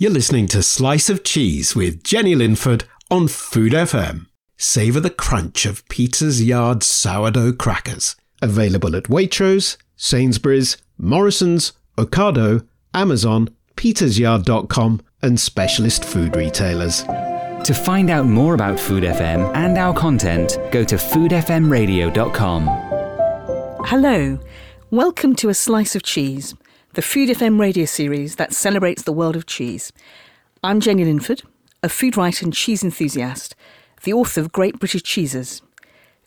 You're listening to Slice of Cheese with Jenny Linford on Food FM. Savour the crunch of Peter's Yard sourdough crackers. Available at Waitrose, Sainsbury's, Morrison's, Ocado, Amazon, petersyard.com, and specialist food retailers. To find out more about Food FM and our content, go to foodfmradio.com. Hello, welcome to A Slice of Cheese, the Food FM radio series that celebrates the world of cheese. I'm Jenny Linford, a food writer and cheese enthusiast, the author of Great British Cheeses.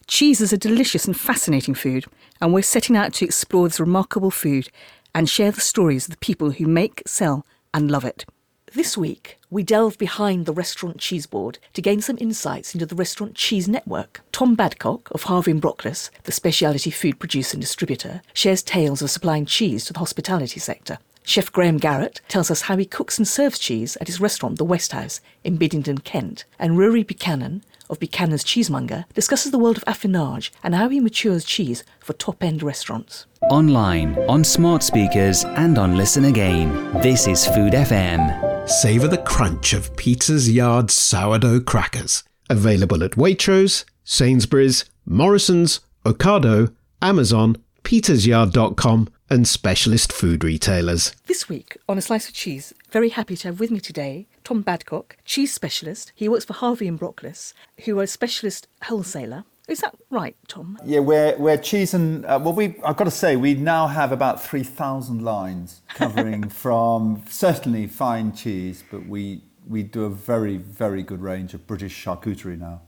Cheese is a delicious and fascinating food, and we're setting out to explore this remarkable food and share the stories of the people who make, sell, and love it. This week, we delve behind the restaurant cheese board to gain some insights into the restaurant cheese network. Tom Badcock of Harvey and Brockless, the specialty food producer and distributor, shares tales of supplying cheese to the hospitality sector. Chef Graham Garrett tells us how he cooks and serves cheese at his restaurant, The West House, in Biddenden, Kent. And Rhuaridh Buchanan of Buchanan's Cheesemonger discusses the world of affinage and how he matures cheese for top end restaurants. Online, on smart speakers, and on Listen Again. This is Food FM. Savour the crunch of Peter's Yard sourdough crackers. Available at Waitrose, Sainsbury's, Morrison's, Ocado, Amazon, petersyard.com, and specialist food retailers. This week on A Slice of Cheese, very happy to have with me today Tom Badcock, cheese specialist. He works for Harvey and Brockless, who are a specialist wholesaler. Is that right, Tom? Yeah, we're, we're cheese and, uh, well, we, I've got to say, we now have about 3,000 lines covering from certainly fine cheese, but we, we do a very, very good range of British charcuterie now.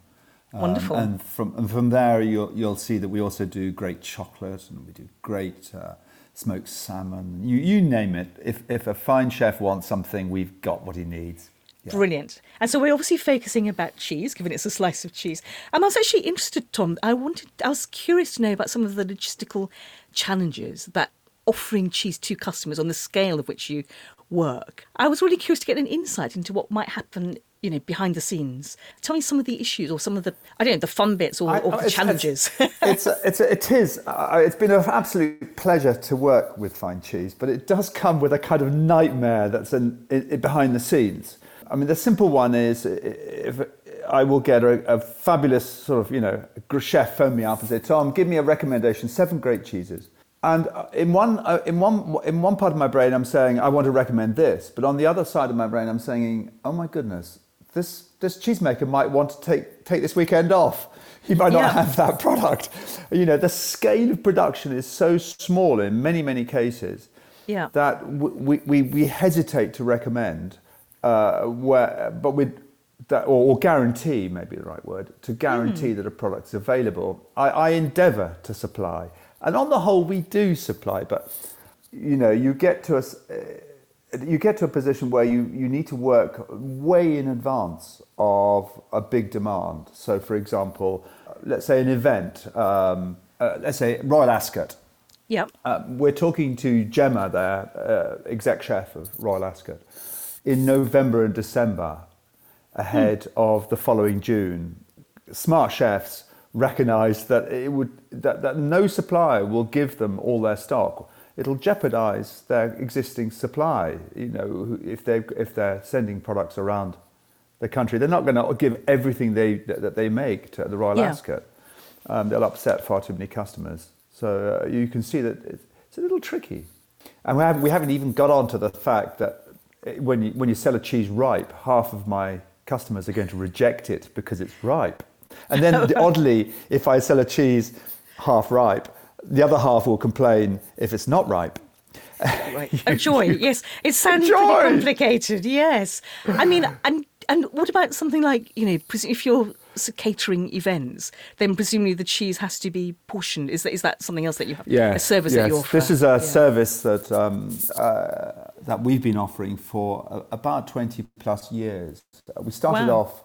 Um, Wonderful. And from, and from there, you'll, you'll see that we also do great chocolate and we do great uh, smoked salmon. You, you name it. If, if a fine chef wants something, we've got what he needs. Yeah. Brilliant. And so we're obviously focusing about cheese, given it's a slice of cheese. And I was actually interested, Tom. I wanted, I was curious to know about some of the logistical challenges that offering cheese to customers on the scale of which you work. I was really curious to get an insight into what might happen, you know, behind the scenes. Tell me some of the issues or some of the, I don't know, the fun bits or, I- or the it's- challenges. it's, it's, it is. Uh, it's been an absolute pleasure to work with fine cheese, but it does come with a kind of nightmare that's in, in, behind the scenes. I mean, the simple one is if I will get a, a fabulous sort of, you know, chef phone me up and say, Tom, give me a recommendation, seven great cheeses. And uh, in one, uh, in, one, in one part of my brain, I'm saying, I want to recommend this. But on the other side of my brain, I'm saying, oh my goodness, this, this cheesemaker might want to take, take this weekend off. He might not Yeah. have that product. You know, the scale of production is so small in many, many cases Yeah. that w- we, we, we hesitate to recommend, uh, where, but we that, or, or guarantee, maybe the right word, to guarantee that a product's available. I, I endeavour to supply, and on the whole, we do supply. But you know, you get to a, s- uh, you get to a position where you, you need to work way in advance of a big demand. So, for example, let's say an event, um, uh, let's say Royal Ascot. yep. Uh, we're talking to Gemma, there, uh, exec chef of Royal Ascot, in November and December, ahead of the following June. Smart chefs recognise that it would that, that no supplier will give them all their stock. It'll jeopardise their existing supply. You know, if they if they're sending products around the country, they're not going to give everything they that, they make to the Royal Yeah. Ascot. Um, they'll upset far too many customers. So uh, you can see that it's, it's a little tricky. And we haven't, we haven't even got on to the fact that when you, when you sell a cheese ripe, half of my customers are going to reject it because it's ripe. And then oddly, if I sell a cheese half ripe, the other half will complain if it's not ripe. Right. A joy, yes. It sounds pretty complicated, yes. I mean, and and what about something like, you know, if you're catering events, then presumably the cheese has to be portioned. Is that, is that something else that you have? A service that you offer? This is a Yeah. service that um, uh, that we've been offering for about 20 plus years. We started Wow. off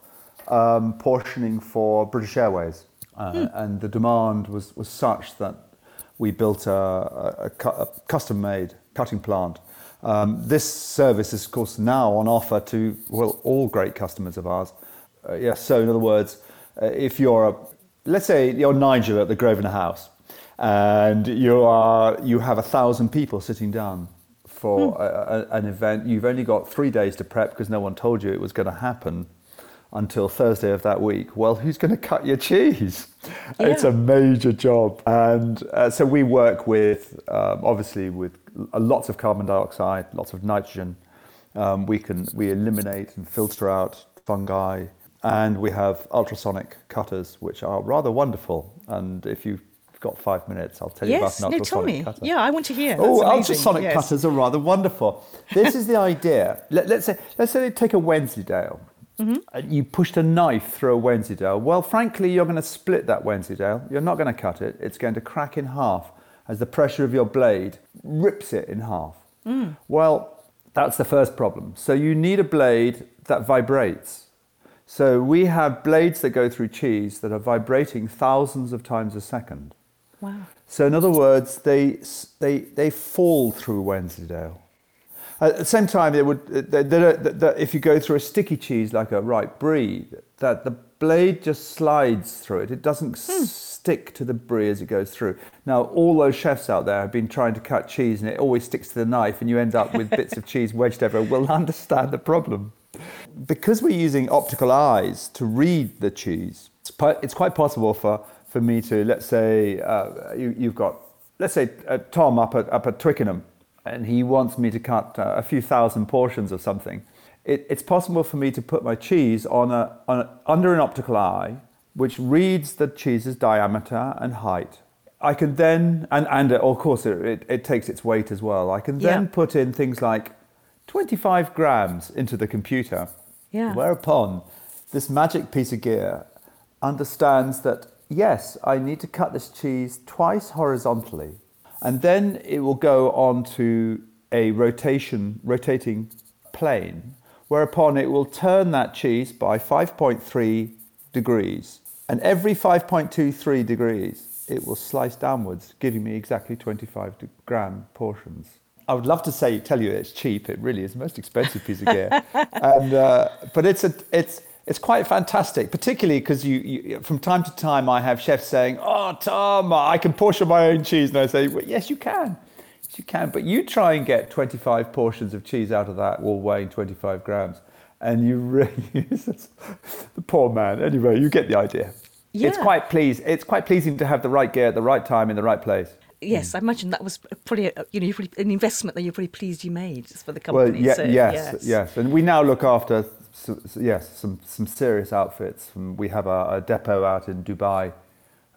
um, portioning for British Airways, uh, Hmm. and the demand was, was such that we built a, a, a custom-made cutting plant. Um, this service is, of course, now on offer to well all great customers of ours. Uh, yes, so in other words, uh, if you're a, let's say you're Nigel at the Grosvenor House, and you are you have a thousand people sitting down for a, a, an event. You've only got three days to prep because no one told you it was going to happen until Thursday of that week. Well, who's going to cut your cheese? It's a major job. And uh, so we work with, um, obviously, with lots of carbon dioxide, lots of nitrogen. Um, we can we eliminate and filter out fungi, and we have ultrasonic cutters, which are rather wonderful. And if you've got five minutes, I'll tell you Yes, about an no, tell ultrasonic me. cutter. Yeah, I want to hear. Oh, amazing. ultrasonic Yes. cutters are rather wonderful. This is the idea. Let, us say, let's say they take a Wensleydale. Mm-hmm. And you pushed a knife through a Wensleydale. Well, frankly, you're going to split that Wensleydale. You're not going to cut it. It's going to crack in half as the pressure of your blade rips it in half. Mm. Well, that's the first problem. So you need a blade that vibrates. So we have blades that go through cheese that are vibrating thousands of times a second. Wow. So in other words, they they they fall through Wensleydale. At the same time, they would they, they that if you go through a sticky cheese like a ripe brie, that the blade just slides through it. It doesn't s- stick to the brie as it goes through. Now, all those chefs out there have been trying to cut cheese, and it always sticks to the knife, and you end up with bits of cheese wedged everywhere. We'll understand the problem because we're using optical eyes to read the cheese, it's quite possible for, for me to, let's say, uh, you, you've got, let's say, uh, Tom up at, up at Twickenham, and he wants me to cut uh, a few thousand portions of something. It, it's possible for me to put my cheese on a, on a, under an optical eye, which reads the cheese's diameter and height. I can then, and, and of course, it, it, it takes its weight as well. I can then Yeah. put in things like 25 grams into the computer. Yeah. Whereupon this magic piece of gear understands that, yes, I need to cut this cheese twice horizontally. And then it will go on to a rotation, rotating plane, whereupon it will turn that cheese by 5.3 degrees. And every 5.23 degrees, it will slice downwards, giving me exactly 25 gram portions. I would love to say, tell you it's cheap. It really is the most expensive piece of gear, and uh, but it's a, it's it's quite fantastic, particularly because you, you from time to time I have chefs saying, "Oh, Tom, I can portion my own cheese," and I say, well, "Yes, you can, yes, you can, but you try and get 25 portions of cheese out of that, all weighing 25 grams." And you really, the poor man. Anyway, you get the idea. It's quite pleased. It's quite pleasing to have the right gear at the right time in the right place. Yes, I imagine that was probably a, uh, you know probably an investment that you're pretty pleased you made for the Well, company. yeah, so, yes, yes, and we now look after s- s- yes some some serious outfits. Um, We have a, a depot out in Dubai,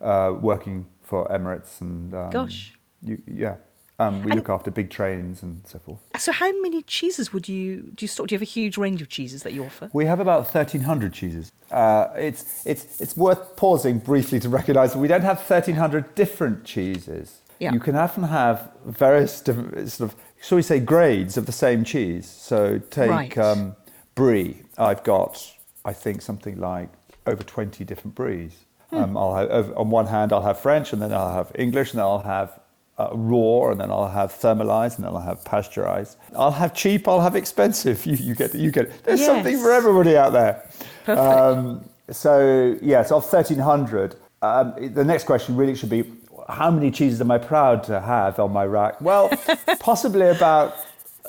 uh, working for Emirates, and um, Gosh. you, yeah, um, we And- look after big trains and so forth. So how many cheeses would you do you stock? Do you have a huge range of cheeses that you offer? We have about 1,300 cheeses. Uh, it's, it's, it's worth pausing briefly to recognise that we don't have 1,300 different cheeses. Yeah. You can often have various different, sort of, shall we say, grades of the same cheese. So take Right. um, brie. I've got, I think, something like over 20 different bries. Hmm. Um, I'll have, on one hand, I'll have French, and then I'll have English, and then I'll have uh, raw, and then I'll have thermalized, and then I'll have pasteurized. I'll have cheap, I'll have expensive. You, you get you get it. There's something for everybody out there. Perfect. Um, so, yes, of 1,300, um, the next question really should be how many cheeses am I proud to have on my rack? Well, possibly about,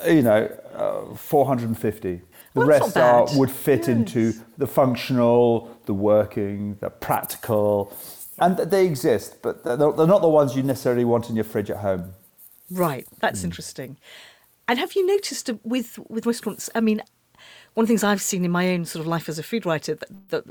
you know, uh, 450. The Well, rest are, would fit into the functional, the working, the practical, and they exist, but they're they're not the ones you necessarily want in your fridge at home. Right, that's Hmm. interesting. And have you noticed with with restaurants? I mean, one of the things I've seen in my own sort of life as a food writer that, that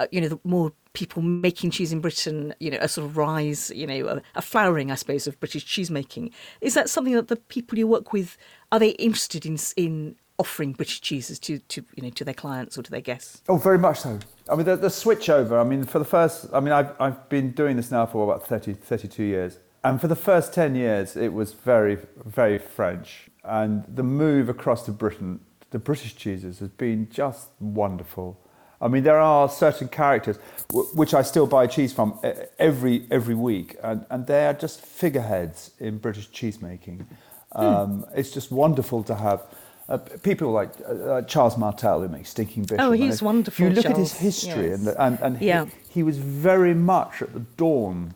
uh, you know, the more people making cheese in Britain, you know, a sort of rise, you know, a, a flowering, I suppose, of British cheese making. Is that something that the people you work with are they interested in in offering British cheeses to to you know to their clients or to their guests? Oh, very much so. I mean, the, the switch over, I mean, for the first, I mean, I've, I've been doing this now for about 30, 32 years. And for the first 10 years, it was very, very French. And the move across to Britain, the British cheeses, has been just wonderful. I mean, there are certain characters w- which I still buy cheese from every, every week, and, and they are just figureheads in British cheesemaking. Um, It's just wonderful to have uh, people like uh, uh, Charles Martell, who makes Stinking Bishop. Oh, he's if wonderful, You look at his history, Yes. and, the, and, and Yeah. he, he was very much at the dawn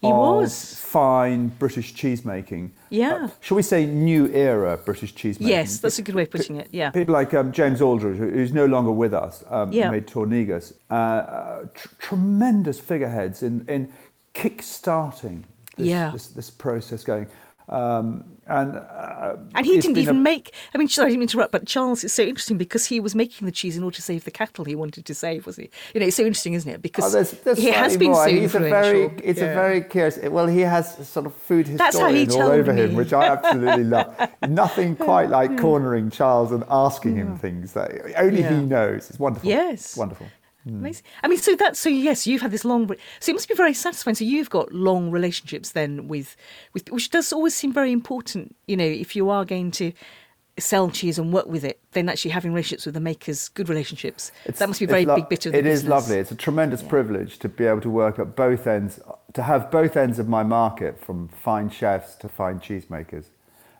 He of was. fine British cheesemaking. Yeah. Uh, shall we say new era British cheesemaking? Yes, that's a good way of putting it. Yeah. People like um, James Aldridge, who's no longer with us, um, Yeah. made Tornegus. Uh, uh, tr- tremendous figureheads in, in kick-starting this, Yeah. this, this process going. Um, and uh, And he didn't even a- make. I mean, sorry, I didn't interrupt, but Charles is so interesting because he was making the cheese in order to save the cattle he wanted to save, was he? You know, it's so interesting, isn't it? Because Oh, there's, there's he has been more. so He's a very, influential. it's a very curious. Well, he has sort of food historian all over him, which I absolutely love. Nothing quite like cornering Charles and asking him things that only Yeah. he knows. It's wonderful. Yes. It's wonderful. Amazing. I mean, so that's so. Yes, you've had this long. So it must be very satisfying. So you've got long relationships then with, with which does always seem very important. You know, if you are going to sell cheese and work with it, then actually having relationships with the makers, good relationships. that must be a very lo- big bit of the It is lovely. It's a tremendous privilege to be able to work at both ends, to have both ends of my market, from fine chefs to fine cheesemakers,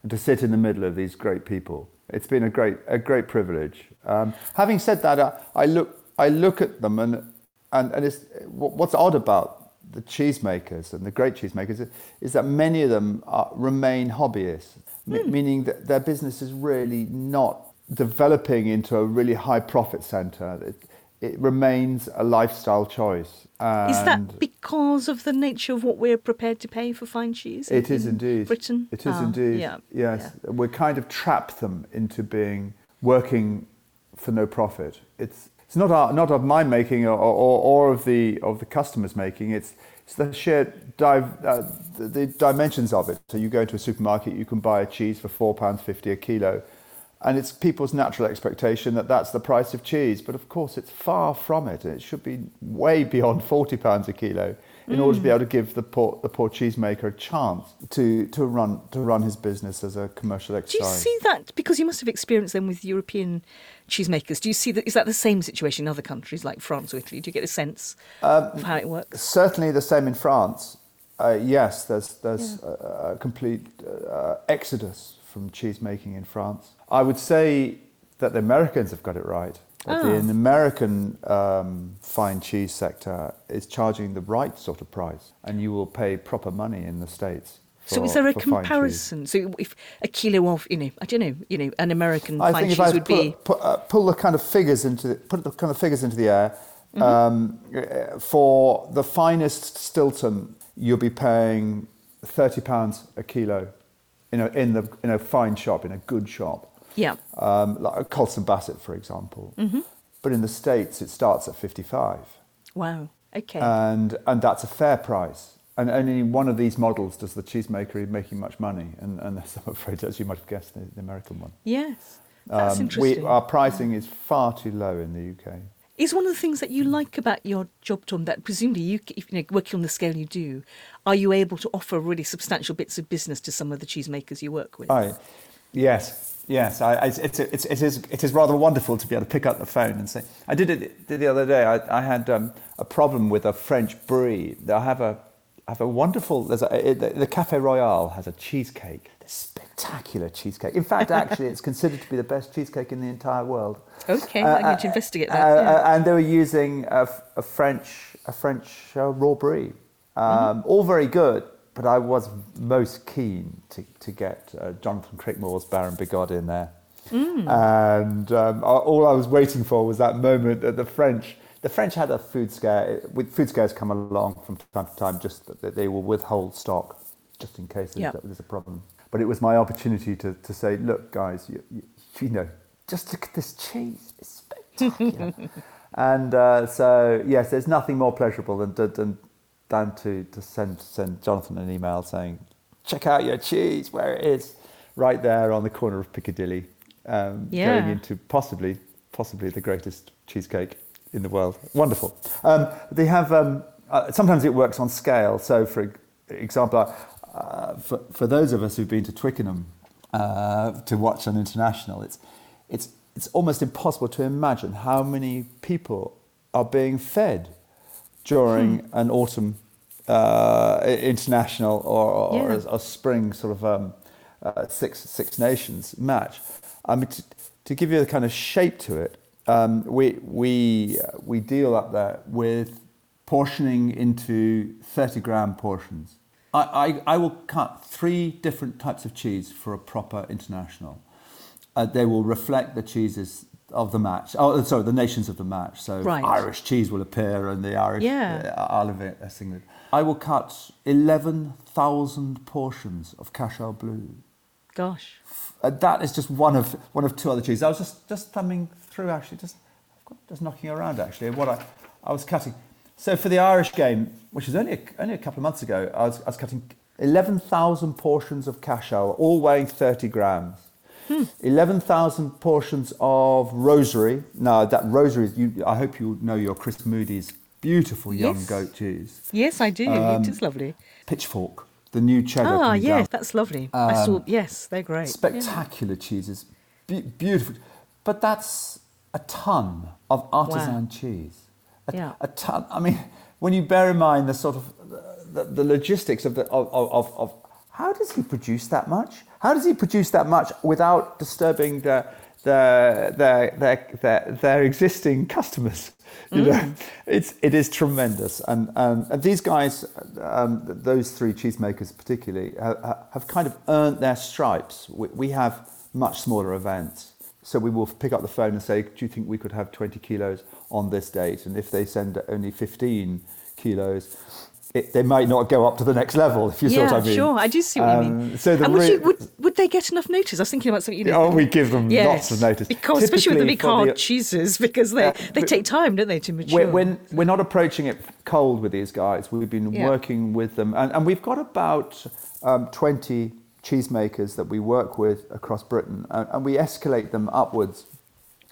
and to sit in the middle of these great people. It's been a great, a great privilege. Um, having said that, I, I look, I look at them, and and and it's what's odd about the cheesemakers and the great cheesemakers is, is that many of them are, remain hobbyists, me- Hmm. meaning that their business is really not developing into a really high profit center. It, it remains a lifestyle choice. Is that because of the nature of what we're prepared to pay for fine cheese? in- it is indeed. Britain. It is Ah, indeed. Yeah. Yes. yeah. We kind of trap them into being working for no profit. It's it's not our, not of my making or, or, or of the of the customers making. It's it's the sheer dive, uh, the, the dimensions of it. So you go into a supermarket, you can buy a cheese for four pounds fifty a kilo, and it's people's natural expectation that that's the price of cheese. But of course, it's far from it. It should be way beyond forty pounds a kilo in order to be able to give the poor the poor cheesemaker a chance to to run to run his business as a commercial exercise. Do you see that because you must have experienced them with European cheesemakers? Do you see that? Is that the same situation in other countries like France or Italy? Do you get a sense Um, of how it works? Certainly the same in France. Uh, yes, there's there's a, a complete uh, exodus from cheese making in France. I would say that the Americans have got it right. That the, Ah. American um, fine cheese sector is charging the right sort of price, and you will pay proper money in the states. So is there a for comparison? So if a kilo of, you know, I don't know, you know, an American I fine think if cheese I would put, be put, uh, pull the kind of figures into the, put the kind of figures into the air Mm-hmm. um, uh, for the finest Stilton, you'll be paying thirty pounds a kilo in a in the in a fine shop in a good shop, yeah. um, like Colston Bassett, for example. Mm-hmm. But in the states, it starts at fifty-five, Wow. Okay. and and that's a fair price. And only one of these models does the cheesemaker making much money, and, and that's, I'm afraid, as you might have guessed, the, the American one. yes. That's Um, interesting. We, our pricing is far too low in the UK. Is one of the things that you like about your job, Tom, that presumably you, if you know, working on the scale you do, are you able to offer really substantial bits of business to some of the cheesemakers you work with? Right. Yes. Yes. I, I, it's, it's, it, is, it is rather wonderful to be able to pick up the phone and say. I did it the other day. I, I had um, a problem with a French brie. I have a, I have a wonderful. There's a, it, the, the Cafe Royal has a cheesecake. This spectacular cheesecake. In fact, actually, it's considered to be the best cheesecake in the entire world. Okay, Uh, I'm going to uh, investigate uh, that. yeah. uh, and they were using a, a French, a French uh, raw brie. Um, Mm-hmm. All very good, but I was most keen to, to get uh, Jonathan Crickmore's Baron Bigod in there. Mm. And um, all I was waiting for was that moment that the French, the French had a food scare. With food scares come along from time to time, just that- they will withhold stock just in case there's, there's a problem. But it was my opportunity to, to say, look, guys, you, you, you know, just look at this cheese. It's spectacular. and uh, so, yes, there's nothing more pleasurable than, than, than to, to send, send Jonathan an email saying, check out your cheese, where it is, right there on the corner of Piccadilly, um, Yeah. going into possibly, possibly the greatest cheesecake in the world. Wonderful. Um, they have, um, uh, sometimes it works on scale. So, for example, uh, for, for those of us who've been to Twickenham uh, to watch an international, it's, it's, it's almost impossible to imagine how many people are being fed during an autumn uh, international or, or, Yeah. a, a spring sort of um, uh, Six, Six Nations match. I mean, to, to give you a kind of shape to it, um, we, we, uh, we deal up there with portioning into 30 gram portions. I, I, I will cut three different types of cheese for a proper international. Uh, they will reflect the cheeses of the match. Oh, sorry, the nations of the match. So Right. Irish cheese will appear and the Irish Yeah. uh, Olivet England. I will cut 11,000 portions of Cashel Blue. Gosh. Uh, that is just one of one of two other cheeses. I was just just thumbing through actually, just just knocking around actually. What I I was cutting. So for the Irish game, which was only a, only a couple of months ago, I was I was cutting eleven thousand portions of Cashel, all weighing thirty grams. Eleven thousand portions of rosary. Now that rosary, is- you, I hope you know your Chris Moody's beautiful young Yes. goat cheese. Yes, I do. Um, it is lovely. Pitchfork, the new cheddar. Ah, yes, down. that's lovely. I saw. Yes, they're great. Yeah. spectacular cheeses, Be- beautiful. But that's a ton of artisan cheese. A, Yeah. a ton. I mean, when you bear in mind the sort of the, the logistics of the of, of, of, how does he produce that much? How does he produce that much without disturbing the their their their, their existing customers? You know, it's it is tremendous, and um, and these guys, um, those three cheesemakers particularly, have, have kind of earned their stripes. We, we have much smaller events, so we will pick up the phone and say, "Do you think we could have 20 kilos on this date?" And if they send only 15 kilos, it, they might not go up to the next level. If you yeah, what I mean. sure. I do see what you Um, mean. So the and would, re- you, would, would they get enough notice? I was thinking about something. You know, Oh, we give them Yes, lots of notice. Because especially with the big hard cheeses, because they, Uh, they take time, don't they, to mature? We're, we're, we're not approaching it cold with these guys. We've been Yeah. working with them, and, and we've got about um, 20 cheesemakers that we work with across Britain, and, and we escalate them upwards.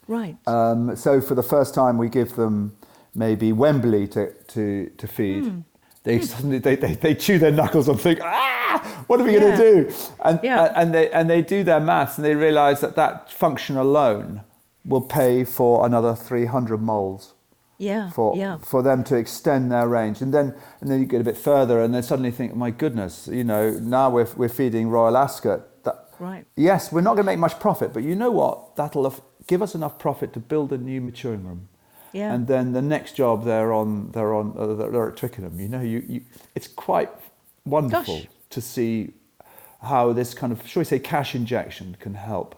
right. Um, so for the first time, we give them maybe Wembley to, to, to feed. Hmm. They suddenly they, they, they chew their knuckles and think, ah, what are we going to do? And, Yeah. and, they, and they do their maths and they realize that that function alone will pay for another 300 moles yeah. for yeah. for them to extend their range and then and then you get a bit further and then suddenly think my goodness you know now we're, we're feeding Royal Ascot that Right. yes we're not going to make much profit but you know what that'll give us enough profit to build a new maturing room Yeah. and then the next job they're on they're on uh, they're at Twickenham you know you, you it's quite wonderful Gosh. to see how this kind of shall we say cash injection can help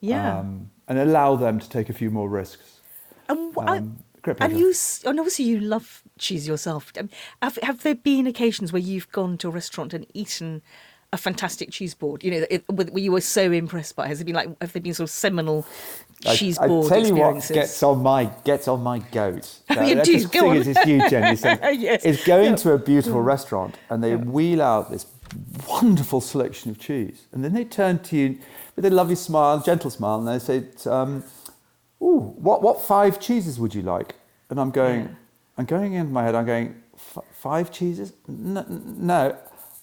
Yeah. um, and allow them to take a few more risks And, um, and you, and obviously you love cheese yourself. Have, have there been occasions where you've gone to a restaurant and eaten a fantastic cheese board? You know, it, where you were so impressed by. it? Has it been like? Have there been sort of seminal I- cheese I, tell you what gets on my gets on my goat. You do, go thing on. is, it's you, Jenny. Yes. It's going Yeah. to a beautiful restaurant and they wheel out this wonderful selection of cheese, and then they turn to you with a lovely smile, gentle smile, and they say, um, "Ooh, what what five cheeses would you like?" And I'm going, Yeah. I'm going in my head. I'm going, "F- five cheeses? No, no,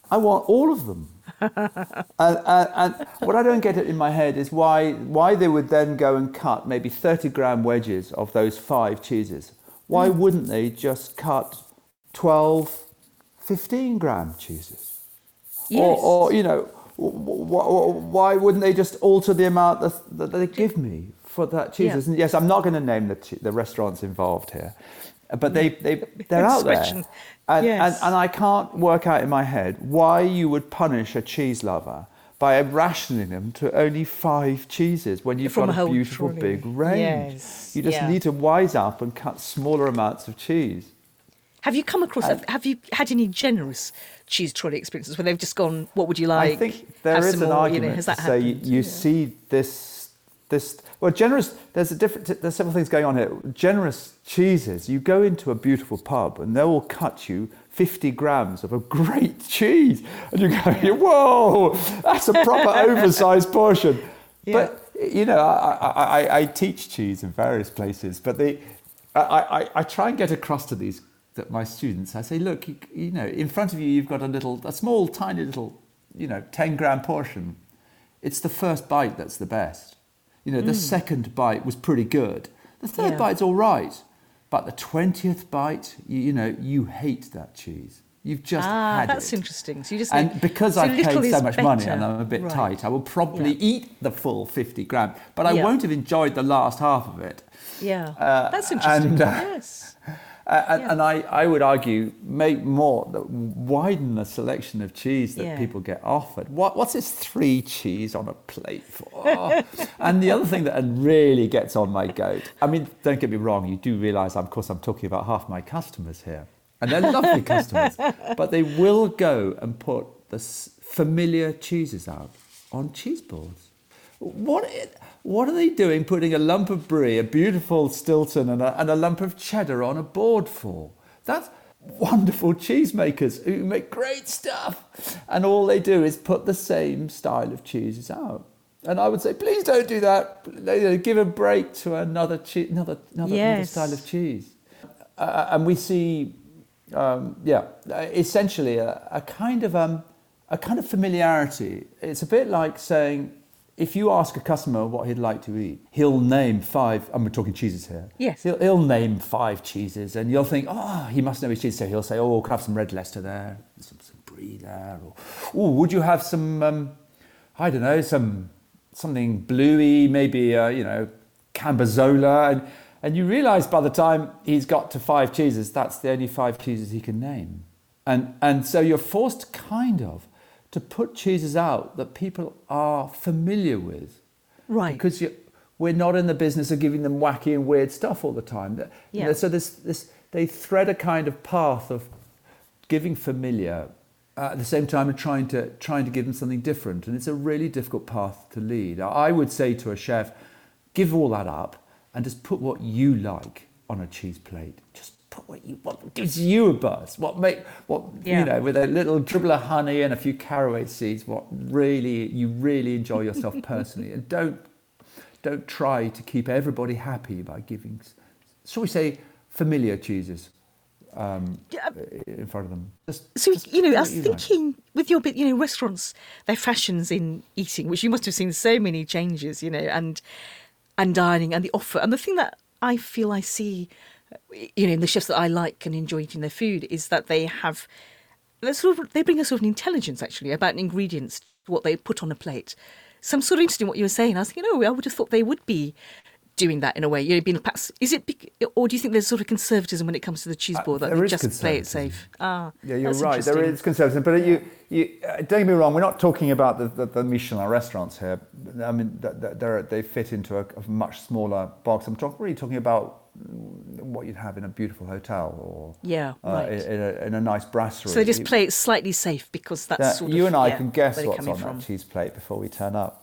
I want all of them. And, and, and what I don't get in my head is why, why they would then go and cut maybe 30 gram wedges of those five cheeses. Why Mm. wouldn't they just cut 12, 15 gram cheeses? Yes. Or, or, you know, wh- wh- why wouldn't they just alter the amount that, that they give me for that cheeses? Yeah. And yes, I'm not going to name the, the restaurants involved here, but they, they, they're out there. And, Yes. and, and I can't work out in my head why you would punish a cheese lover by rationing them to only five cheeses when you've From got a a beautiful trolley. big range. Yes, You just yeah. need to wise up and cut smaller amounts of cheese. Have you come across? have, have you had any generous cheese trolley experiences where they've just gone? What would you like? I think there Have is an more," argument You know, has to that say you, you Yeah. see this this well generous. There's a different. There's several things going on here. Generous cheeses. You go into a beautiful pub and they will cut you. 50 grams of a great cheese, and you go, "Whoa, that's a proper oversized portion." But you know, I, I, I, I teach cheese in various places, but the, I, I, I try and get across to these that my students. I say, look, you, you know, in front of you, you've got a little, a small, tiny little, you know, ten gram portion. It's the first bite that's the best. You know, the second bite was pretty good. The third Mm. Yeah. bite's all right, but the twentieth bite, you, you know, you hate that cheese. You've just Ah, had that's it. interesting. So you just And think, because so I've paid so much money and I'm a bit Right. tight, I will probably Yeah. eat the full 50 gram, but I Yeah. won't have enjoyed the last half of it. Yeah, Uh, that's interesting. and, uh, yes. And, and I, I would argue make more, widen the selection of cheese that Yeah. people get offered. What, what's this three cheese on a plate for? And the other thing that really gets on my goat, I mean, don't get me wrong, you do realise, of course, I'm talking about half my customers here. And they're lovely customers, but they will go and put the familiar cheeses out on cheese boards. What, i- what are they doing putting a lump of brie, a beautiful Stilton, and a, and a lump of cheddar on a board for? That's wonderful cheesemakers who make great stuff. And all they do is put the same style of cheeses out. And I would say, please don't do that. Give a break to another, che- another, another, another style of cheese. Uh, and we see, um, yeah, uh, essentially a, a kind of um, a kind of familiarity. It's a bit like saying, if you ask a customer what he'd like to eat, he'll name five. And we're talking cheeses here. Yes. He'll, he'll name five cheeses, and you'll think, oh, he must know his cheese. So he'll say, oh, could I have some red Leicester there, some, some brie there, or oh, would you have some? Um, I don't know, some something bluey, maybe uh, you know, Cambozola, and and you realise by the time he's got to five cheeses, that's the only five cheeses he can name, and and so you're forced kind of to put cheeses out that people are familiar with, Right. Because you, we're not in the business of giving them wacky and weird stuff all the time. That- you know, Yeah. so this this they thread a kind of path of giving familiar uh, at the same time and trying to trying to give them something different and it's a really difficult path to lead i would say to a chef give all that up and just put what you like on a cheese plate just what you what gives you a buzz what make what Yeah. you know with a little dribble of honey and a few caraway seeds what really you really enjoy yourself personally and don't don't try to keep everybody happy by giving shall we say familiar cheeses um, Yeah. in front of them. Just, So just you know, I was you like. thinking with your bit, you know, restaurants, their fashions in eating, which you must have seen so many changes, you know, and and dining and the offer, and the thing that I feel I see, you know, in the chefs that I like and enjoy eating their food is that they have, they sort of they bring a sort of an intelligence actually about ingredients, what they put on a plate. So I'm sort of interested in what you were saying. I was thinking, oh, I would have thought they would be doing that in a way. You know, being perhaps is it, or do you think there's sort of conservatism when it comes to the cheese Uh, board that they just play it safe? Ah, Yeah, you're right. There is conservatism, but you, you uh, don't get me wrong. We're not talking about the, the, the Michelin restaurants here. I mean, th- th- they're, they fit into a, a much smaller box. I'm talk, really talking about what you'd have in a beautiful hotel or Yeah, uh, right. in, a, in a nice brasserie. So they just play it slightly safe because that's Yeah, sort you of, and I yeah, can guess what's on from. that cheese plate before we turn up.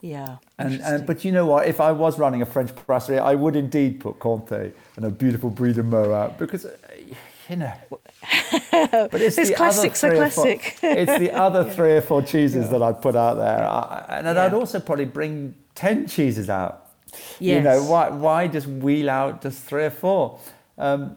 Yeah, And, and but you know what? If I was running a French brasserie, I would indeed put Comté and a beautiful Brie de Meaux out because, uh, you know. But it's Those the classics other are three or four- classic. it's the other three or four cheeses that I'd put out there, I, and then I'd also probably bring ten cheeses out. You know Yes. why? Why just wheel out just three or four? Um,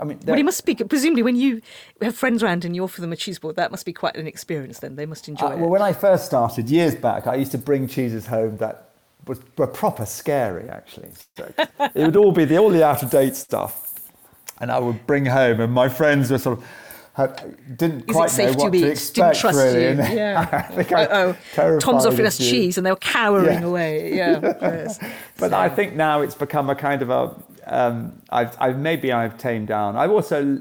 I mean, well, it must speak. presumably when you have friends around and you offer them a cheese board, that must be quite an experience. Then they must enjoy Uh, well, when I first started years back, I used to bring cheeses home that was, were proper scary, actually. So it would all be the all the out of date stuff, and I would bring home, and my friends were sort of had, didn't Is quite it safe know what to to Didn't expect trust really. you. and Yeah. I think oh, oh, Tom's offering us cheese, and they were cowering Yeah. away. Yeah, yes. But So- I think now it's become a kind of a. Um, I've, I've maybe I've tamed down. I've also,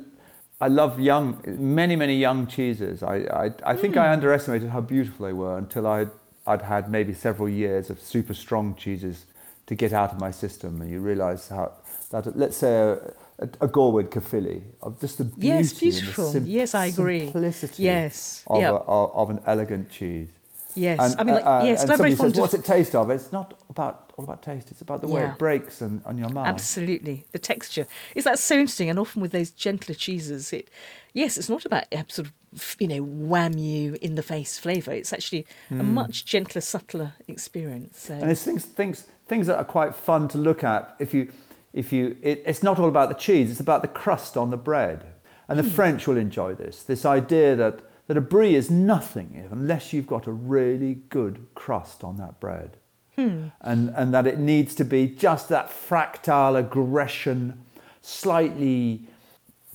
I love young, many many young cheeses. I I, I think I Hmm. underestimated how beautiful they were until I'd I'd had maybe several years of super strong cheeses to get out of my system, and you realise how that let's say a, a, Gorwydd Caerphilly of just the beauty Yes, and the beautiful. sim- Yes, I agree. Simplicity Yes, of, yeah. a, of, an elegant cheese. Yes, And, I mean, like, uh, yes, and and I'm very somebody says, "What's it taste of?" It's not about all about taste. It's about the way Yeah. it breaks and on your mouth. Absolutely, the texture is that so interesting, and often with those gentler cheeses, it yes, it's not about uh, sort of you know wham you in the face flavour. It's actually a much gentler, subtler experience. So Hmm. And it's things things things that are quite fun to look at. If you if you it, it's not all about the cheese. It's about the crust on the bread. And the French will enjoy this. This idea that that a brie is nothing unless you've got a really good crust on that bread. And, and that it needs to be just that fractal aggression, slightly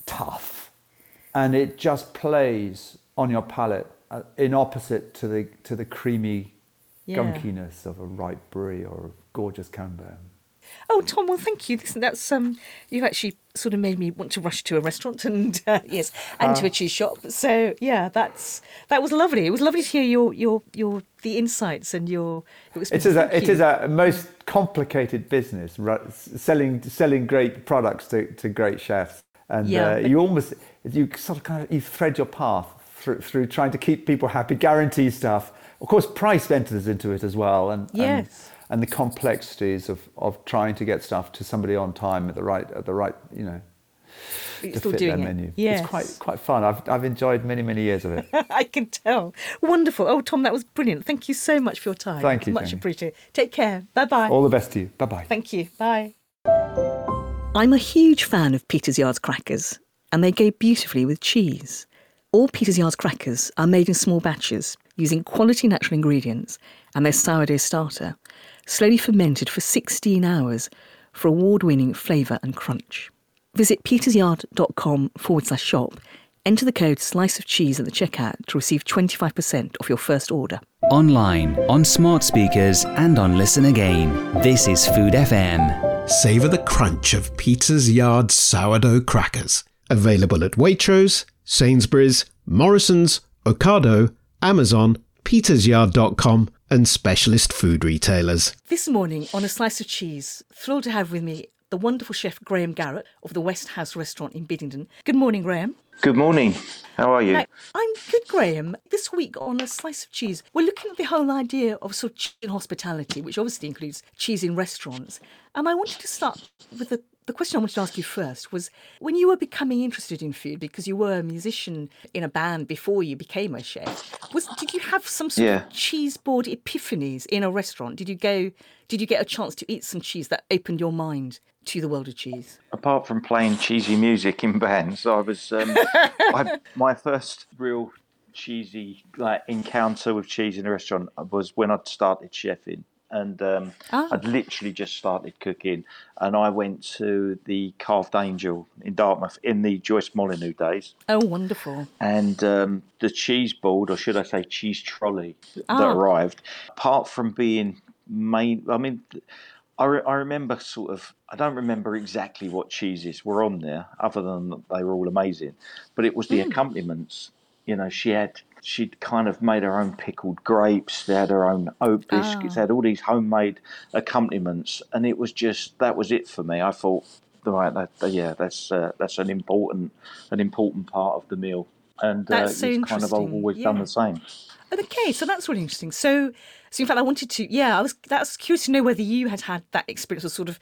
tough, and it just plays on your palate uh, in opposite to the, to the creamy Yeah. gunkiness of a ripe brie or a gorgeous camembert. Oh, Tom, well, thank you. That's um, you've actually sort of made me want to rush to a restaurant and uh, yes, and to a cheese shop. So yeah, that's that was lovely. It was lovely to hear your your your the insights and your. It was. It is a it you. is a most complicated business, ru- selling selling great products to, to great chefs, and Yeah, uh, you almost you sort of kind of you thread your path through, through trying to keep people happy, guarantee stuff. Of course, price enters into it as well, and and, Yes. and the complexities of, of trying to get stuff to somebody on time at the right at the right you know You're to still fit doing their it. menu. Yes. It's quite quite fun. I've I've enjoyed many many years of it. I can tell. Wonderful. Oh, Tom, that was brilliant. Thank you so much for your time. Thank you, Much Jenny. appreciated. Take care. Bye bye. All the best to you. Bye bye. Thank you. Bye. I'm a huge fan of Peter's Yard's crackers, and they go beautifully with cheese. All Peter's Yard's crackers are made in small batches using quality natural ingredients and their sourdough starter, slowly fermented for 16 hours for award winning flavour and crunch. Visit petersyard.com forward slash shop, enter the code slice of cheese at the checkout to receive 25% off your first order. Online, on smart speakers, and on Listen Again. This is Food FM. Savour the crunch of Peter's Yard sourdough crackers. Available at Waitrose, Sainsbury's, Morrison's, Ocado, Amazon, petersyard.com, and specialist food retailers. This morning on A Slice of Cheese, thrilled to have with me the wonderful chef Graham Garrett of the West House restaurant in Biddenden. Good morning, Graham. Good morning. How are you? Now, I'm good, Graham. This week on A Slice of Cheese, we're looking at the whole idea of sort of cheese in hospitality, which obviously includes cheese in restaurants. And I wanted to start with the the question I wanted to ask you first was when you were becoming interested in food because you were a musician in a band before you became a chef. Was did you have some sort Yeah. of cheese board epiphanies in a restaurant? Did you go? Did you get a chance to eat some cheese that opened your mind to the world of cheese? Apart from playing cheesy music in bands, I was um, I, my first real cheesy like encounter with cheese in a restaurant was when I'd started chefing. And um, Ah. I'd literally just started cooking, and I went to the Carved Angel in Dartmouth in the Joyce Molyneux days. Oh, wonderful! and um, the cheese board, or should I say cheese trolley, that Ah. arrived. Apart from being main, I mean, I, re- I remember sort of. I don't remember exactly what cheeses were on there, other than they were all amazing. But it was the accompaniments. You know, she had she'd kind of made her own pickled grapes. They had her own oat biscuits. They had all these homemade accompaniments, and it was just that was it for me. I thought, right, that, yeah, that's uh, that's an important an important part of the meal, and uh, That's so it's kind of always done the same. Okay, so that's really interesting. So, so in fact, I wanted to, yeah, I was that's curious to know whether you had had that experience of sort of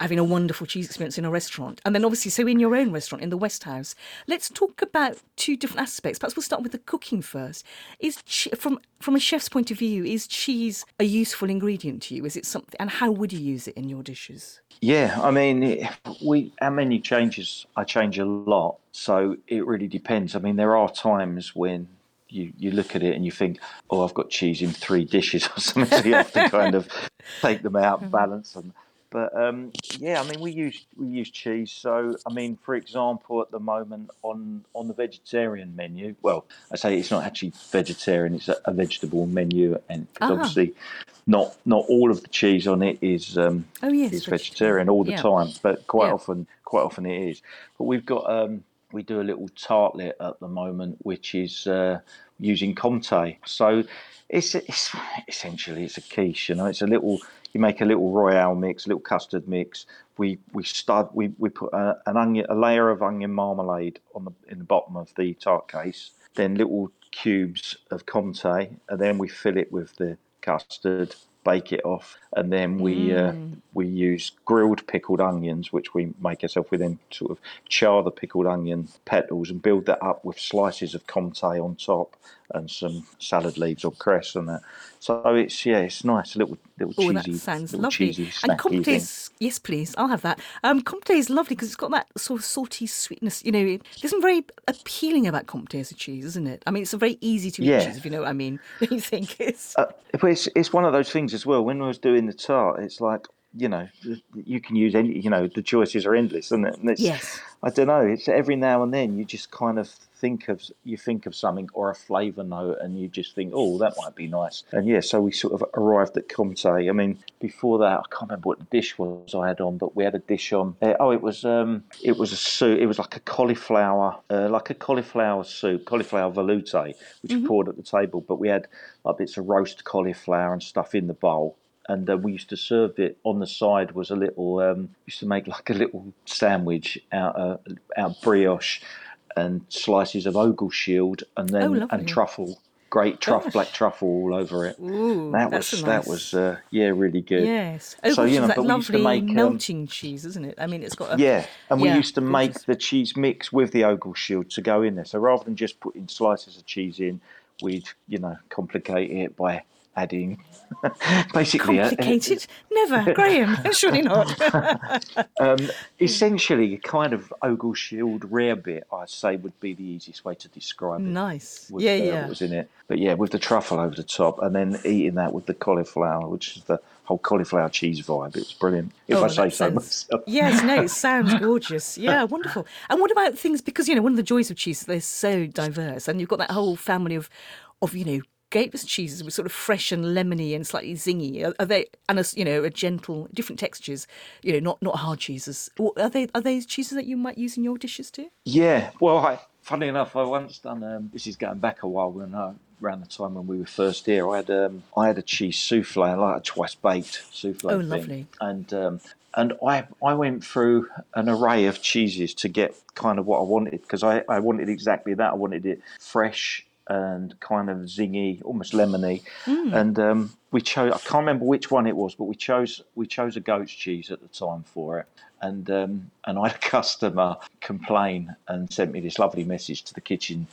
having a wonderful cheese experience in a restaurant, and then obviously, so in your own restaurant in the West House. Let's talk about two different aspects. Perhaps we'll start with the cooking first. Is che- from from a chef's point of view, is cheese a useful ingredient to you? Is it something, and how would you use it in your dishes? Yeah, I mean, we our menu changes. I change a lot, so it really depends. I mean, there are times when you you look at it and you think, oh, I've got cheese in three dishes or something. So you have to kind of take them out, mm-hmm. balance them. But um, yeah, I mean, we use we use cheese. So I mean, for example, at the moment on on the vegetarian menu, well, I say it's not actually vegetarian; it's a, a vegetable menu, and Ah. obviously, not not all of the cheese on it is um, Oh, yes, is vegetarian. vegetarian all the Yeah. time, but quite Yeah. often quite often it is. But we've got um, we do a little tartlet at the moment, which is uh, using Comté. So it's, it's essentially it's a quiche. You know, it's a little. You make a little royale mix, a little custard mix. We we stud we, we put a, an onion a layer of onion marmalade on the in the bottom of the tart case. Then little cubes of Comté, and then we fill it with the custard. Bake it off, and then we uh, we use grilled pickled onions, which we make ourselves. We then sort of char the pickled onion petals and build that up with slices of Comté on top and some salad leaves or cress and that. So it's yeah, it's nice, a little little Oh, cheesy, that sounds little lovely. cheesy and. Comte's, yes, please, I'll have that. Um, Comte is lovely because it's got that sort of salty sweetness. You know, there's something very appealing about Comte as a cheese, isn't it? I mean, it's a very easy to eat Yeah. cheese, if you know what I mean. You think it's? Uh, it's, it's one of those things as well. When I was doing the tart, it's like you know, you can use any, you know, the choices are endless? And it's, Yes. I don't know. It's every now and then you just kind of think of you think of something or a flavour note, and you just think, oh, that might be nice. And yeah, so we sort of arrived at Comte. I mean, before that, I can't remember what the dish was I had on, but we had a dish on. Uh, oh, it was um, it was a soup. It was like a cauliflower, uh, like a cauliflower soup, cauliflower velouté, which we poured at the table. But we had like bits of roast cauliflower and stuff in the bowl and uh, we used to serve it on the side was a little um, used to make like a little sandwich out of out of brioche and slices of Ogleshield and then Oh, and truffle great truffle black truffle all over it Ooh, that was a that was uh, yeah really good Yes. So, Oh, you know, that but we used to lovely make, um, melting cheese, isn't it? I mean, it's got a yeah, and we Yeah, used to make gorgeous. the cheese mix with the Ogleshield to go in there. So rather than just putting slices of cheese in, we'd you know complicate it by adding basically a- complicated. Never, Graham. Surely not. um, essentially a kind of Ogleshield rare bit. I'd say would be the easiest way to describe it. nice. with, Yeah, uh, yeah. What was in it? But yeah, with the truffle over the top, and then eating that with the cauliflower, which is the whole cauliflower cheese vibe. It was brilliant. If Oh, I say so myself. Yes, no, it sounds gorgeous. Yeah, wonderful. And what about things? Because you know, one of the joys of cheese, they're so diverse, and you've got that whole family of, of you know, Gateway cheeses were sort of fresh and lemony and slightly zingy. Are, are they and a, you know a gentle, different textures? You know, not not hard cheeses. Are they are they cheeses that you might use in your dishes too? Yeah, well, I, funny enough, I once done. Um, this is going back a while when I, around the time when we were first here. I had um, I had a cheese souffle, like a twice baked souffle. Oh, thing. lovely. And um, and I I went through an array of cheeses to get kind of what I wanted because I I wanted exactly that. I wanted it fresh and kind of zingy, almost lemony. Hmm. And um, we chose. I can't remember which one it was, but we chose we chose a goat's cheese at the time for it. And um, and I had a customer complain and sent me this lovely message to the kitchen,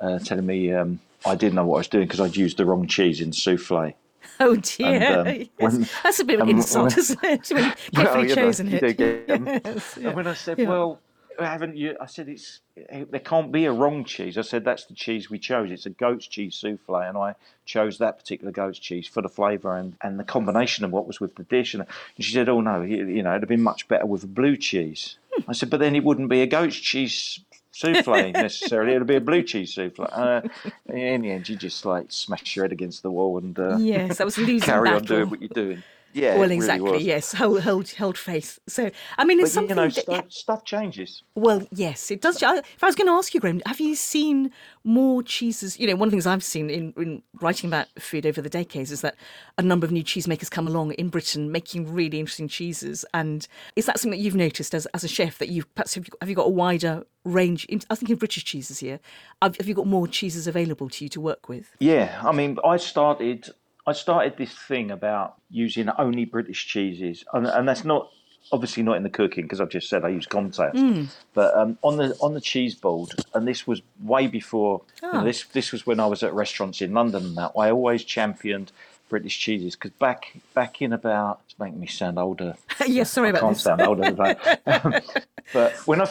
uh, telling me um, I didn't know what I was doing because I'd used the wrong cheese in souffle. Oh dear, And, um, Yes. when- that's a bit of an um, insult, when- isn't it? When you've Well, carefully you know, chosen it. them. Yes, yeah. And when I said, Yeah. "Well, haven't you?" I said, "It's there can't be a wrong cheese." I said, "That's the cheese we chose. It's a goat's cheese souffle, and I chose that particular goat's cheese for the flavour and, and the combination of what was with the dish." And she said, "Oh no, you you know, it'd have been much better with a blue cheese." Hmm. I said, "But then it wouldn't be a goat's cheese." Souffle necessarily, it'll be a blue cheese souffle. Uh, in the end, you just like smash your head against the wall and uh, Yes, that was losing carry on battle. doing what you're doing. Yeah, well, exactly. was. yes, hold, hold, hold faith. So, I mean, it's But you something. know, that, stuff, stuff changes. well, yes, it does. If I was going to ask you, Graham, have you seen more cheeses? You know, one of the things I've seen in, in writing about food over the decades is that a number of new cheesemakers come along in Britain making really interesting cheeses. And is that something that you've noticed as, as a chef that you've perhaps have you, have you got a wider range? In, I think in British cheeses here, have, have you got more cheeses available to you to work with? Yeah, I mean, I started I started this thing about using only British cheeses, and, and that's not obviously not in the cooking because I've just said I use Comté, but um, on the on the cheese board, and this was way before. you know, Ah. this this was when I was at restaurants in London and that. I always championed British cheeses because back back in about it's making me sound older. yes, sorry I about can't this. sound older than that. Um, but when I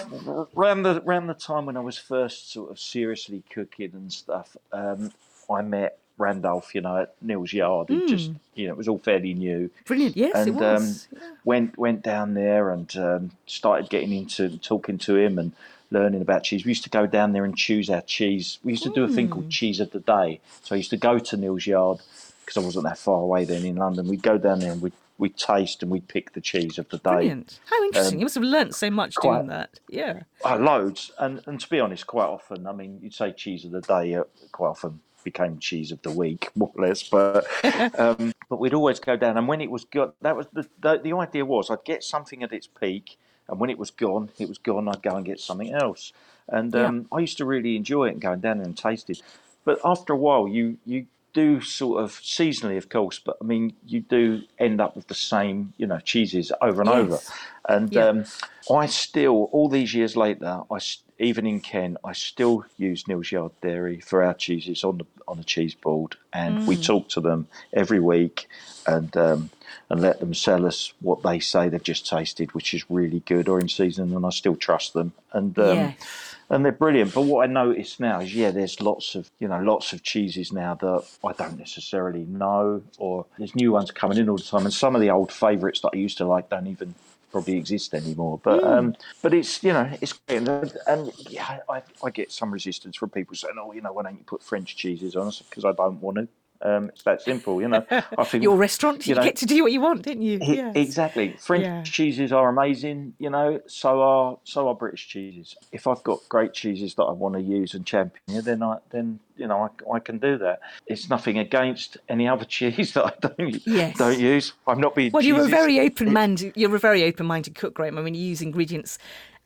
around the around the time when I was first sort of seriously cooking and stuff, um, I met Randolph, you know, at Neal's Yard. It just you know, it was all fairly new. Brilliant. Yes, it and was. um, went went down there and um, started getting into talking to him and learning about cheese. We used to go down there and choose our cheese. We used to do a thing Hmm. called cheese of the day. So I used to go to Neal's Yard because I wasn't that far away then in London. We'd go down there and we'd we'd taste and we'd pick the cheese of the day. Brilliant. How interesting. you must have learnt so much um, quite- doing that. Yeah. Oh, loads, and and to be honest, quite often, I mean, you'd say cheese of the day, uh, quite often became cheese of the week, more or less. But um, but we'd always go down, and when it was gone, that was the, the the idea was I'd get something at its peak, and when it was gone, it was gone. I'd go and get something else, and Yeah. um, I used to really enjoy it and going down there and taste it. But after a while, you you do sort of seasonally, of course, but I mean, you do end up with the same, you know, cheeses over and over. Yes. And Yeah. um, I still, all these years later, I even in Kent, I still use Neal's Yard Dairy for our cheeses on the on the cheese board, and we talk to them every week, and um, and let them sell us what they say they've just tasted, which is really good or in season, and I still trust them. And um, Yes. And they're brilliant. But what I notice now is, yeah, there's lots of you know lots of cheeses now that I don't necessarily know, or there's new ones coming in all the time, and some of the old favourites that I used to like don't even probably exist anymore. But um, but it's you know it's great. and, and yeah, I, I get some resistance from people saying, oh, you know, why don't you put French cheeses on? Because I don't want to. Um, it's that simple, you know. I think Your restaurant, you, you know, get to do what you want, didn't you? Yes. Exactly. French Yeah. cheeses are amazing, you know. So are so are British cheeses. If I've got great cheeses that I want to use and champion, then I then you know I, I can do that. It's nothing against any other cheese that I don't Yes. don't use. I'm not being. Well, you're a very open-minded. You're a very open-minded cook, Graham. I mean, you use ingredients,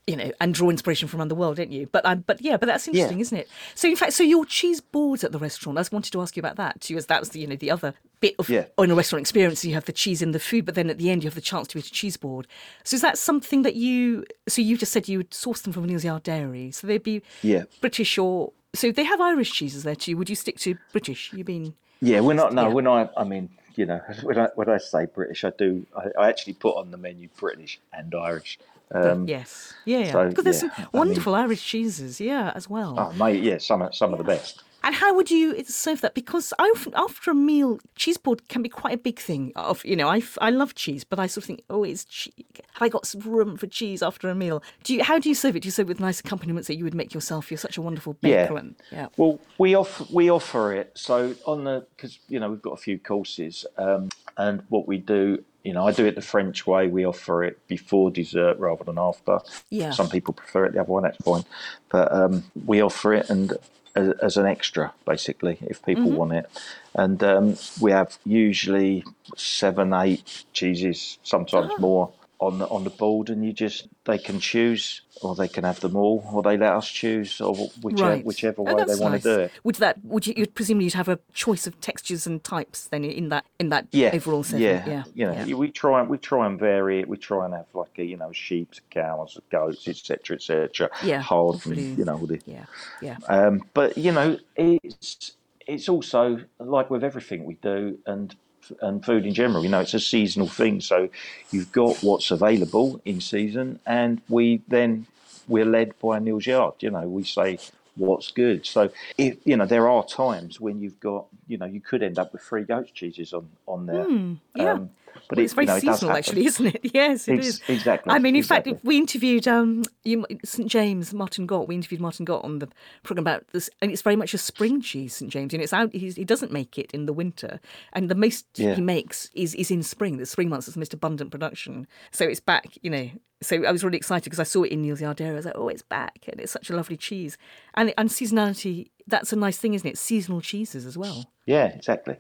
you know, and draw inspiration from around the world, don't you? But um, but yeah, but that's interesting, isn't it? So in fact, so your cheese boards at the restaurant. I just wanted to ask you about that too, as that was the you know the other bit of Yeah. on a restaurant experience. You have the cheese in the food, but then at the end you have the chance to eat a cheese board. So is that something that you? So you just said you would source them from Neal's Yard Dairy. So they'd be Yeah. British or so they have Irish cheeses there too. Would you stick to British? You mean? Yeah, we're not. No, Yeah. we're not. I mean, you know, when I, when I say British, I do. I, I actually put on the menu British and Irish. Um, yes. Yeah, yeah. so, because there's yeah, some I mean- wonderful Irish cheeses, yeah, as well. Oh, mate, yeah, some of- some of the best. And how would you serve that? Because I often, after a meal, cheese board can be quite a big thing. Of you know, I, I love cheese, but I sort of think, oh, it's che- have I got some room for cheese after a meal? Do you? How do you serve it? Do you serve it with nice accompaniments that you would make yourself? You're such a wonderful Yeah. baker. And, yeah. Well, we offer we offer it so on the because you know we've got a few courses, um, and what we do, you know, I do it the French way. We offer it before dessert rather than after. Yeah. Some people prefer it the other way. That's fine, but um, we offer it and as, as an extra, basically, if people Mm-hmm. want it. And um, we have usually seven, eight cheeses, sometimes Ah. more. On the, on the board, and you just they can choose, or they can have them all, or they let us choose, or whichever Right. whichever Oh, way they that's want to do it. Would that? Would you? You'd presumably you'd have a choice of textures and types then in that in that yeah, overall setting. Yeah, yeah. you know, yeah. we try and we try and vary it. We try and have like a, you know sheep, cows, goats, etc., etc. Yeah, hard, and, you know, all the, yeah, yeah. um, but you know, it's it's also like with everything we do, and and food in general. You know, it's a seasonal thing. So you've got what's available in season, and we then we're led by Neal's Yard. You know, we say what's good. So if you know, there are times when you've got you know you could end up with three goat cheeses on on there. Hmm, yeah. But Well, it, it's very you know, seasonal, happen. actually, isn't it? Yes, it Ex- is. exactly, I mean, in fact, exactly. we interviewed um, you, St James, Martin Gott. We interviewed Martin Gott on the program about this, and it's very much a spring cheese, St James, and it's out. He's, he doesn't make it in the winter, and the most Yeah. he makes is is in spring. The spring months is the most abundant production, so it's back. You know, so I was really excited because I saw it in Neal's Yard Dairy. I was like, oh, it's back, and it's such a lovely cheese, and and seasonality. That's a nice thing, isn't it? Seasonal cheeses as well. Yeah, exactly.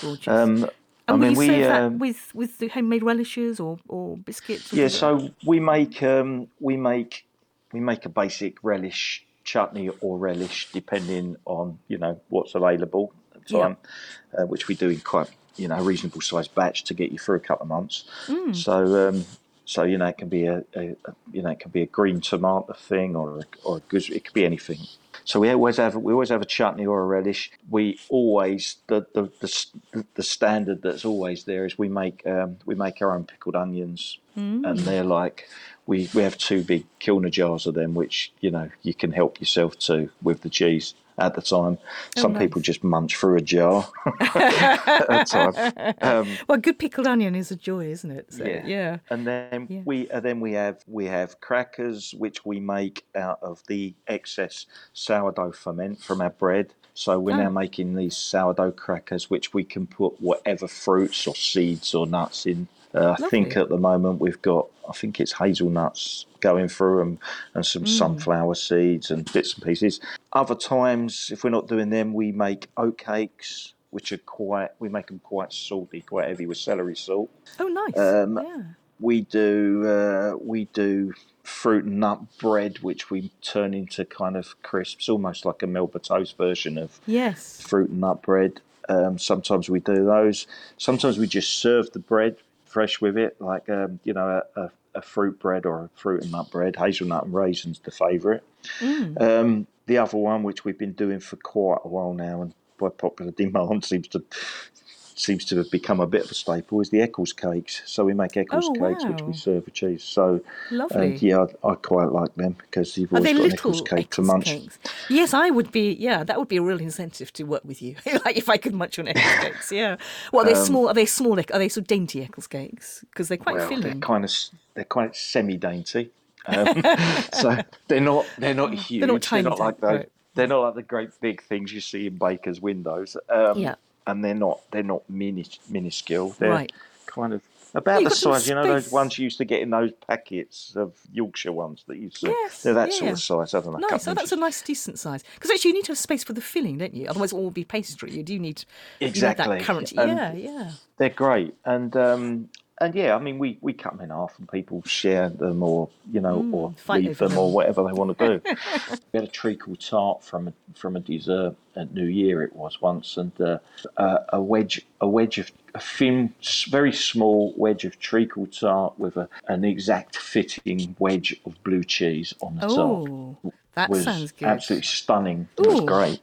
Gorgeous. Um, and will mean, you we serve that um, with with the homemade relishes or or biscuits? or Yeah, like so we make um, we make we make a basic relish chutney or relish depending on you know what's available at the Yeah. uh, which we do in quite you know a reasonable sized batch to get you through a couple of months. Mm. So um, so you know it can be a, a, a you know it can be a green tomato thing or a, or a goose. It could be anything. So we always have we always have a chutney or a relish. We always the the, the, the standard that's always there is we make um, we make our own pickled onions, and they're like we we have two big Kilner jars of them, which you know you can help yourself to with the cheese at the time. Some nice. people just munch through a jar at a time. Um, Well, good pickled onion is a joy, isn't it? So, yeah. and then Yeah. we and then we have we have crackers which we make out of the excess sourdough ferment from our bread. So we're Ah. now making these sourdough crackers which we can put whatever fruits or seeds or nuts in. Uh, I think at the moment we've got I think it's hazelnuts going through and, and some Mm. sunflower seeds and bits and pieces. Other times, if we're not doing them, we make oat cakes, which are quite we make them quite salty, quite heavy with celery salt Oh, nice. Um, yeah. we do uh, we do fruit and nut bread, which we turn into kind of crisps, almost like a Melba toast version of Yes. fruit and nut bread. Um, sometimes we do those. Sometimes we just serve the bread fresh with it, like um, you know a, a, a fruit bread or a fruit and nut bread. Hazelnut and raisins the favourite. Mm. Um, the other one, which we've been doing for quite a while now, and by popular demand, seems to seems to have become a bit of a staple is the Eccles cakes. So we make Eccles Oh, cakes, which we serve with cheese. So Lovely. and yeah, I, I quite like them because you've always got Eccles cake to munch. cakes? Yes, I would be. Yeah, that would be a real incentive to work with you. like if I could munch on Eccles cakes. Yeah. Well, are they small? Are they small? Are they sort of dainty Eccles cakes? Because they're quite Um, Well, they're kind of they're quite semi dainty. Um, so they're not they're not huge. They're not tiny, like those. right. They're not like the great big things you see in bakers' windows. Um, Yeah. And they're not they're not mini, minuscule. They're Right. kind of about the size. You know those ones you used to get in those packets of Yorkshire ones that you see. Yes, they're that sort yeah. of size. I don't know. Nice. couple Oh, that's a nice, decent size. Because actually, you need to have space for the filling, don't you? Otherwise, it will all be pastry. You do need you need Exactly. that currant. Yeah, yeah. They're great, and um, and yeah, I mean, we, we cut them in half, and people share them, or you know, or Mm, fight leave them, or whatever they want to do. we had a treacle tart from a, from a dessert at New Year. It was once, and uh, uh, a wedge a wedge of a thin, very small wedge of treacle tart with a, an exact fitting wedge of blue cheese on the Oh, top. that was sounds good. absolutely stunning. It was great.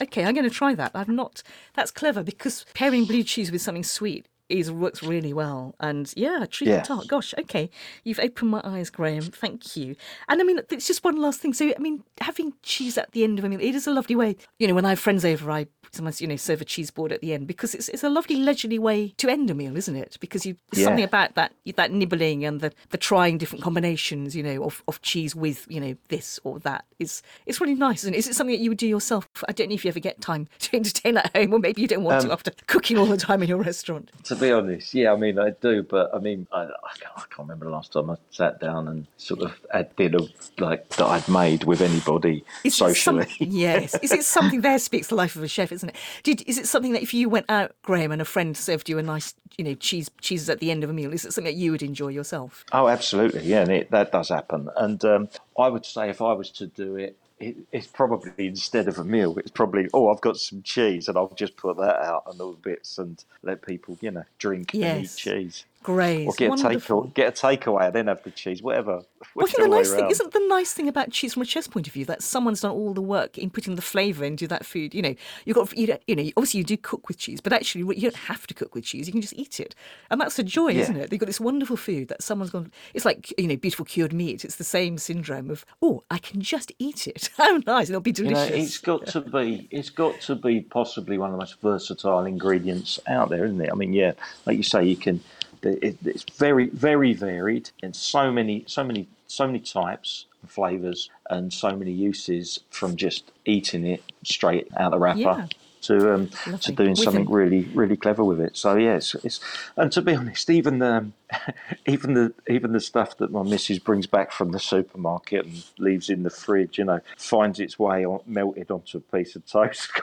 Okay, I'm going to try that. I've not. That's clever because pairing blue cheese with something sweet is works really well. And yeah, treacle Yeah. tart. Gosh, okay, you've opened my eyes, Graham. Thank you. And I mean, it's just one last thing. So I mean, having cheese at the end of a meal, it is a lovely way. You know, when I have friends over, I sometimes you know serve a cheese board at the end because it's it's a lovely leisurely way to end a meal, isn't it? Because you Yeah. something about that that nibbling and the the trying different combinations, you know, of, of cheese with you know this or that is it's really nice. And is it something that you would do yourself? I don't know if you ever get time to entertain at home, or maybe you don't want Um, to after cooking all the time in your restaurant. To be honest, yeah, I mean, I do, but I mean, I, I, can't, I can't remember the last time I sat down and sort of had dinner like that I'd made with anybody Is it some- socially. yes. Is it something there speaks the life of a chef, isn't it? Did, is it something that if you went out, Graham, and a friend served you a nice, you know, cheese cheeses at the end of a meal, is it something that you would enjoy yourself? Oh, absolutely, yeah, and it, that does happen. And um, I would say if I was to do it, it, it's probably instead of a meal, it's probably oh, I've got some cheese, and I'll just put that out and all the bits and let people, you know, drink and eat cheese. Great. Or get a wonderful. or get a takeaway then have the cheese, whatever. Well, I think the nice thing isn't the nice thing about cheese from a chef's point of view that someone's done all the work in putting the flavour into that food. You know, you've got you know, you know, obviously you do cook with cheese, but actually you don't have to cook with cheese. You can just eat it, and that's the joy, Yeah. isn't it? They've got this wonderful food that someone's gone. It's like you know, beautiful cured meat. It's the same syndrome of oh, I can just eat it. How nice! It'll be You know, delicious. it's got to be. It's got to be possibly one of the most versatile ingredients out there, isn't it? I mean, yeah, like you say, you can. It, it's very, very varied and so many, so many, so many types and flavors, and so many uses from just eating it straight out of the wrapper. Yeah. To um, to doing something really really clever with it. So yes, it's and to be honest, even the even the even the stuff that my missus brings back from the supermarket and leaves in the fridge, you know, finds its way on, melted onto a piece of toast.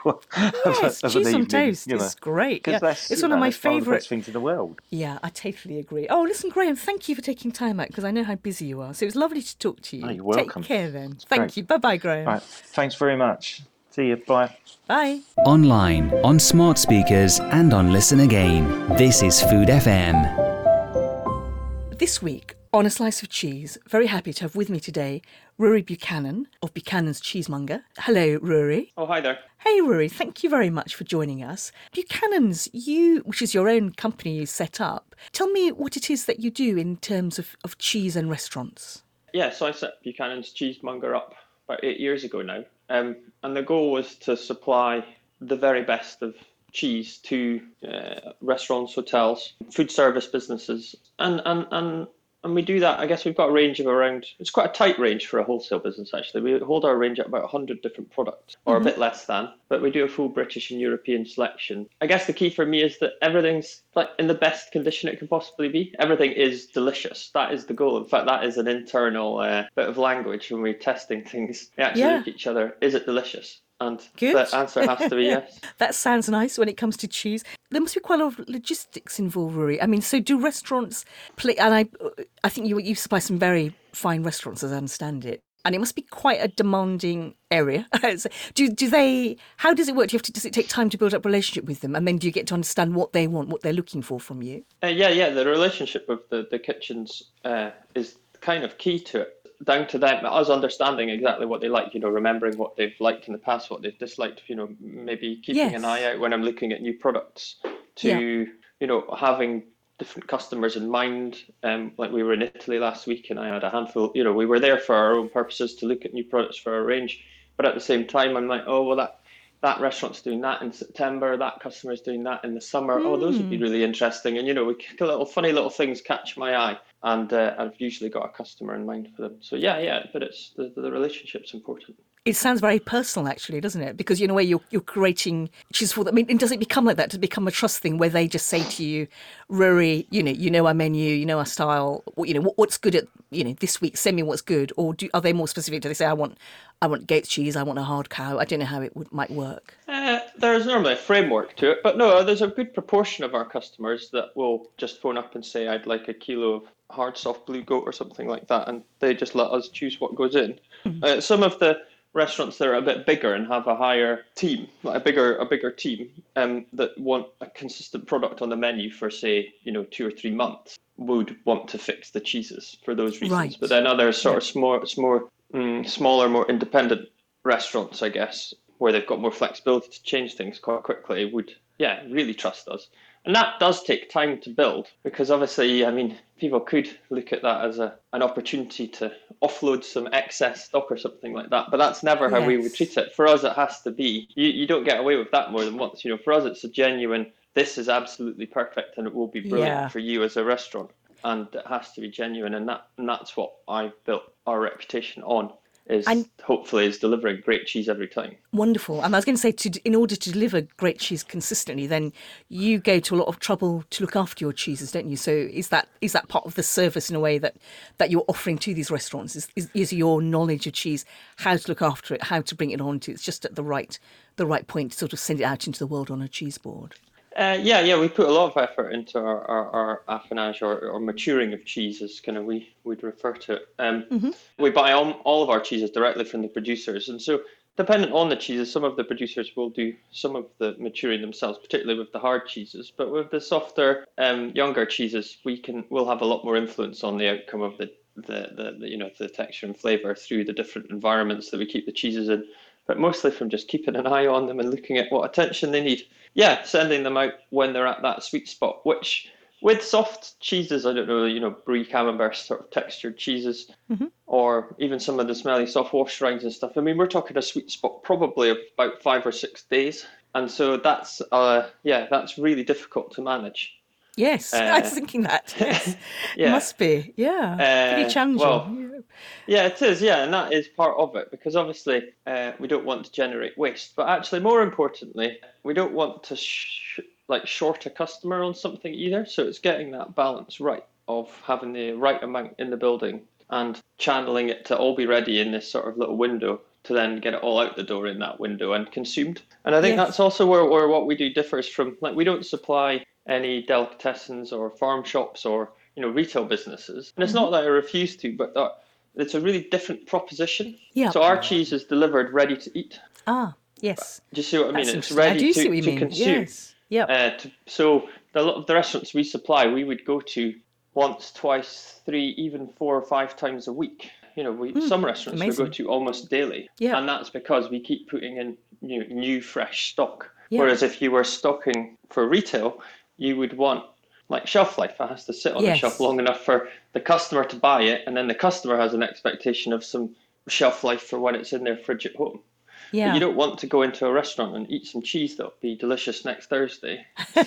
Yes, of cheese on evening, toast you know. is great. Yeah, it's one of know, my of the favourite. things in the world. Yeah, I totally agree. Oh, listen, Graham, thank you for taking time out because I know how busy you are. So it was lovely to talk to you. Oh, you're welcome. Take care then. Thank great. you. Bye bye, Graham. Right, thanks very much. See you. Bye. Bye. Online, on smart speakers, and on Listen Again. This is Food FM. This week on A Slice of Cheese, very happy to have with me today Rhuaridh Buchanan of Buchanan's Cheesemonger. Hello, Rhuaridh. Oh, hi there. Hey, Rhuaridh, thank you very much for joining us. Buchanan's, you, which is your own company you set up, tell me what it is that you do in terms of, of cheese and restaurants. Yeah, so I set Buchanan's Cheesemonger up about eight years ago now. Um, and the goal was to supply the very best of cheese to uh, restaurants, hotels, food service businesses. And, and, and, and we do that, I guess we've got a range of around, it's quite a tight range for a wholesale business actually. We hold our range at about 100 different products, or a bit less than, but we do a full British and European selection. I guess the key for me is that everything's like in the best condition it can possibly be. Everything is delicious. That is the goal. In fact, that is an internal uh, bit of language when we're testing things. We actually Yeah. look at each other. Is it delicious? And Good. the answer has to be yes. That sounds nice when it comes to cheese. There must be quite a lot of logistics involved, Rhuaridh. I mean, so do restaurants play? And I, I think you you supply some very fine restaurants, as I understand it. And it must be quite a demanding area. Do do they? How does it work? Do you have to? Does it take time to build up relationship with them, and then do you get to understand what they want, what they're looking for from you? Uh, yeah, yeah. The relationship with the the kitchens uh, is kind of key to it. Down to them, us understanding exactly what they like. You know, remembering what they've liked in the past, what they've disliked. You know, maybe keeping Yes. an eye out when I'm looking at new products. to Yeah. you know having different customers in mind. Um, like we were in Italy last week, and I had a handful. You know, we were there for our own purposes to look at new products for our range. But at the same time, I'm like, oh well, that that restaurant's doing that in September. That customer's doing that in the summer. Oh, those would be really interesting. And you know, we little funny little things catch my eye, and uh, I've usually got a customer in mind for them. So yeah, yeah. But it's the, the relationship's important. It sounds very personal, actually, doesn't it? Because in a way, you're you're creating cheese for them. I mean, and does it become like that? Does it become a trust thing where they just say to you, "Rhuaridh, you know, you know our menu, you know our style. what- You know what, what's good at you know this week. Send me what's good." Or do are they more specific? Do they say, "I want, I want goat cheese. I want a hard cow." I don't know how it would might work. Uh, there's normally a framework to it, but no, there's a good proportion of our customers that will just phone up and say, "I'd like a kilo of hard soft blue goat or something like that," and they just let us choose what goes in. Uh, some of the restaurants that are a bit bigger and have a higher team, like a bigger a bigger team, um, that want a consistent product on the menu for say, you know, two or three months, would want to fix the cheeses for those reasons. Right. But then other sort of small, more mm, smaller, more independent restaurants, I guess, where they've got more flexibility to change things quite quickly, would yeah really trust us. And that does take time to build because obviously, I mean, people could look at that as a an opportunity to offload some excess stock or something like that. But that's never how we would treat it. For us, it has to be. You you don't get away with that more than once. You know, for us, it's a genuine. This is absolutely perfect, and it will be brilliant Yeah. for you as a restaurant. And it has to be genuine, and that and that's what I built our reputation on. Is And- hopefully is delivering great cheese every time. Wonderful. And I was going to say, to, in order to deliver great cheese consistently, then you go to a lot of trouble to look after your cheeses, don't you? So is that is that part of the service in a way that, that you're offering to these restaurants? Is, is, is your knowledge of cheese how to look after it, how to bring it on to it's just at the right the right point to sort of send it out into the world on a cheese board? Uh, yeah, yeah, we put a lot of effort into our, our, our affinage or, or maturing of cheeses, kind of we would refer to it. Um, We buy all, all of our cheeses directly from the producers, and so dependent on the cheeses, some of the producers will do some of the maturing themselves, particularly with the hard cheeses. But with the softer, um, younger cheeses, we can we'll have a lot more influence on the outcome of the the, the, the you know the texture and flavor through the different environments that we keep the cheeses in but mostly from just keeping an eye on them and looking at what attention they need. Yeah, sending them out when they're at that sweet spot, which with soft cheeses, I don't know, you know, brie camembert sort of textured cheeses, or even some of the smelly soft wash rinds and stuff. I mean, we're talking a sweet spot probably of about five or six days. And so that's, uh, yeah, that's really difficult to manage. Yes, I was thinking that. Yes. It Yeah. must be. Yeah. Uh, Pretty challenging. well, yeah. It is. Yeah, and that is part of it because obviously uh, we don't want to generate waste, but actually, more importantly, we don't want to sh- like short a customer on something either. So it's getting that balance right of having the right amount in the building and channeling it to all be ready in this sort of little window to then get it all out the door in that window and consumed. And I think Yes. that's also where, where what we do differs from like we don't supply any delicatessens or farm shops or you know retail businesses. And it's not that I refuse to, but that it's a really different proposition. Yeah. So our cheese is delivered ready to eat. Ah, yes. Do you see what I mean? That's It's ready to, see what you to consume. Yes. Yep. Uh, to, so the, lot of the restaurants we supply, we would go to once, twice, three, even four or five times a week. You know, we, some restaurants we Hmm. go to almost daily, Yeah. and that's because we keep putting in new, new fresh stock. Yeah. Whereas if you were stocking for retail, you would want like shelf life. It has to sit on Yes. the shelf long enough for the customer to buy it, and then the customer has an expectation of some shelf life for when it's in their fridge at home. yeah. You don't want to go into a restaurant and eat some cheese that'll be delicious next Thursday.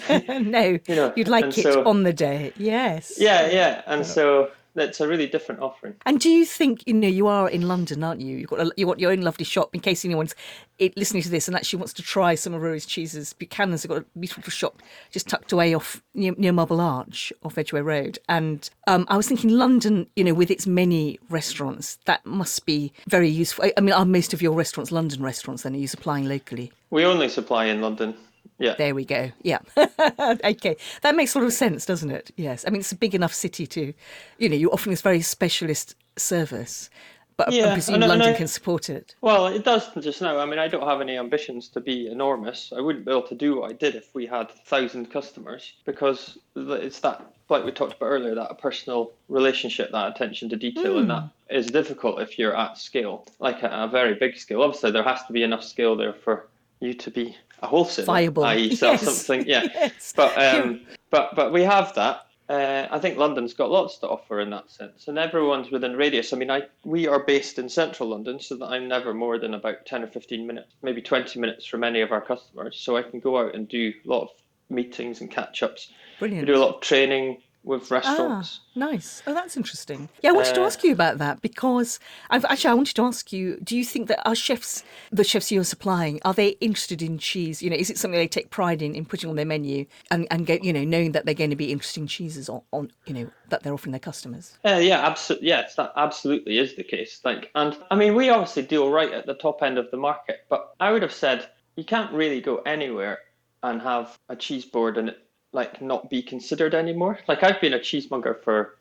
no, You know, you'd like it so- on the day. Yes. Yeah, yeah, and so that's a really different offering. And do you think you know you are in London, aren't you? You've got a, you got your own lovely shop. In case anyone's it, listening to this and actually wants to try some of Rhuaridh's cheeses, Buchanan's have got a beautiful shop just tucked away off near, near Marble Arch, off Edgware Road. And um, I was thinking London, you know, with its many restaurants, that must be very useful. I, I mean, are most of your restaurants London restaurants? Then are you supplying locally? We only supply in London. Yeah. There we go. Yeah. okay. That makes a lot of sense, doesn't it? Yes. I mean, it's a big enough city to, you know, you're offering this very specialist service, but Yeah, I presume and I- and London I- can support it. Well, it does just now. I mean, I don't have any ambitions to be enormous. I wouldn't be able to do what I did if we had a thousand customers because it's that, like we talked about earlier, that a personal relationship, that attention to detail, and that hmm. is difficult if you're at scale, like at a very big scale. Obviously, there has to be enough scale there for you to be a wholesale, Viable. i.e., sell Yes. something. Yeah, Yes. but um, but but we have that. Uh, I think London's got lots to offer in that sense, and everyone's within radius. I mean, I we are based in central London, so that I'm never more than about ten or fifteen minutes, maybe twenty minutes from any of our customers. So I can go out and do a lot of meetings and catch ups. We Brilliant. do a lot of training with Ah, restaurants. nice. Oh, that's interesting. Yeah, I wanted to Uh, ask you about that because I've actually I wanted to ask you: Do you think that our chefs, the chefs you're supplying, are they interested in cheese? You know, is it something they take pride in in putting on their menu and and go, you know, knowing that they're going to be interesting cheeses on, on you know that they're offering their customers? Uh, yeah, absolutely. Yes, that absolutely is the case. Like, and I mean, we obviously deal right at the top end of the market, but I would have said you can't really go anywhere and have a cheese board and it like not be considered anymore. Like, I've been a cheesemonger for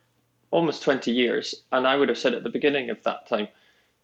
almost 20 years, and I would have said at the beginning of that time,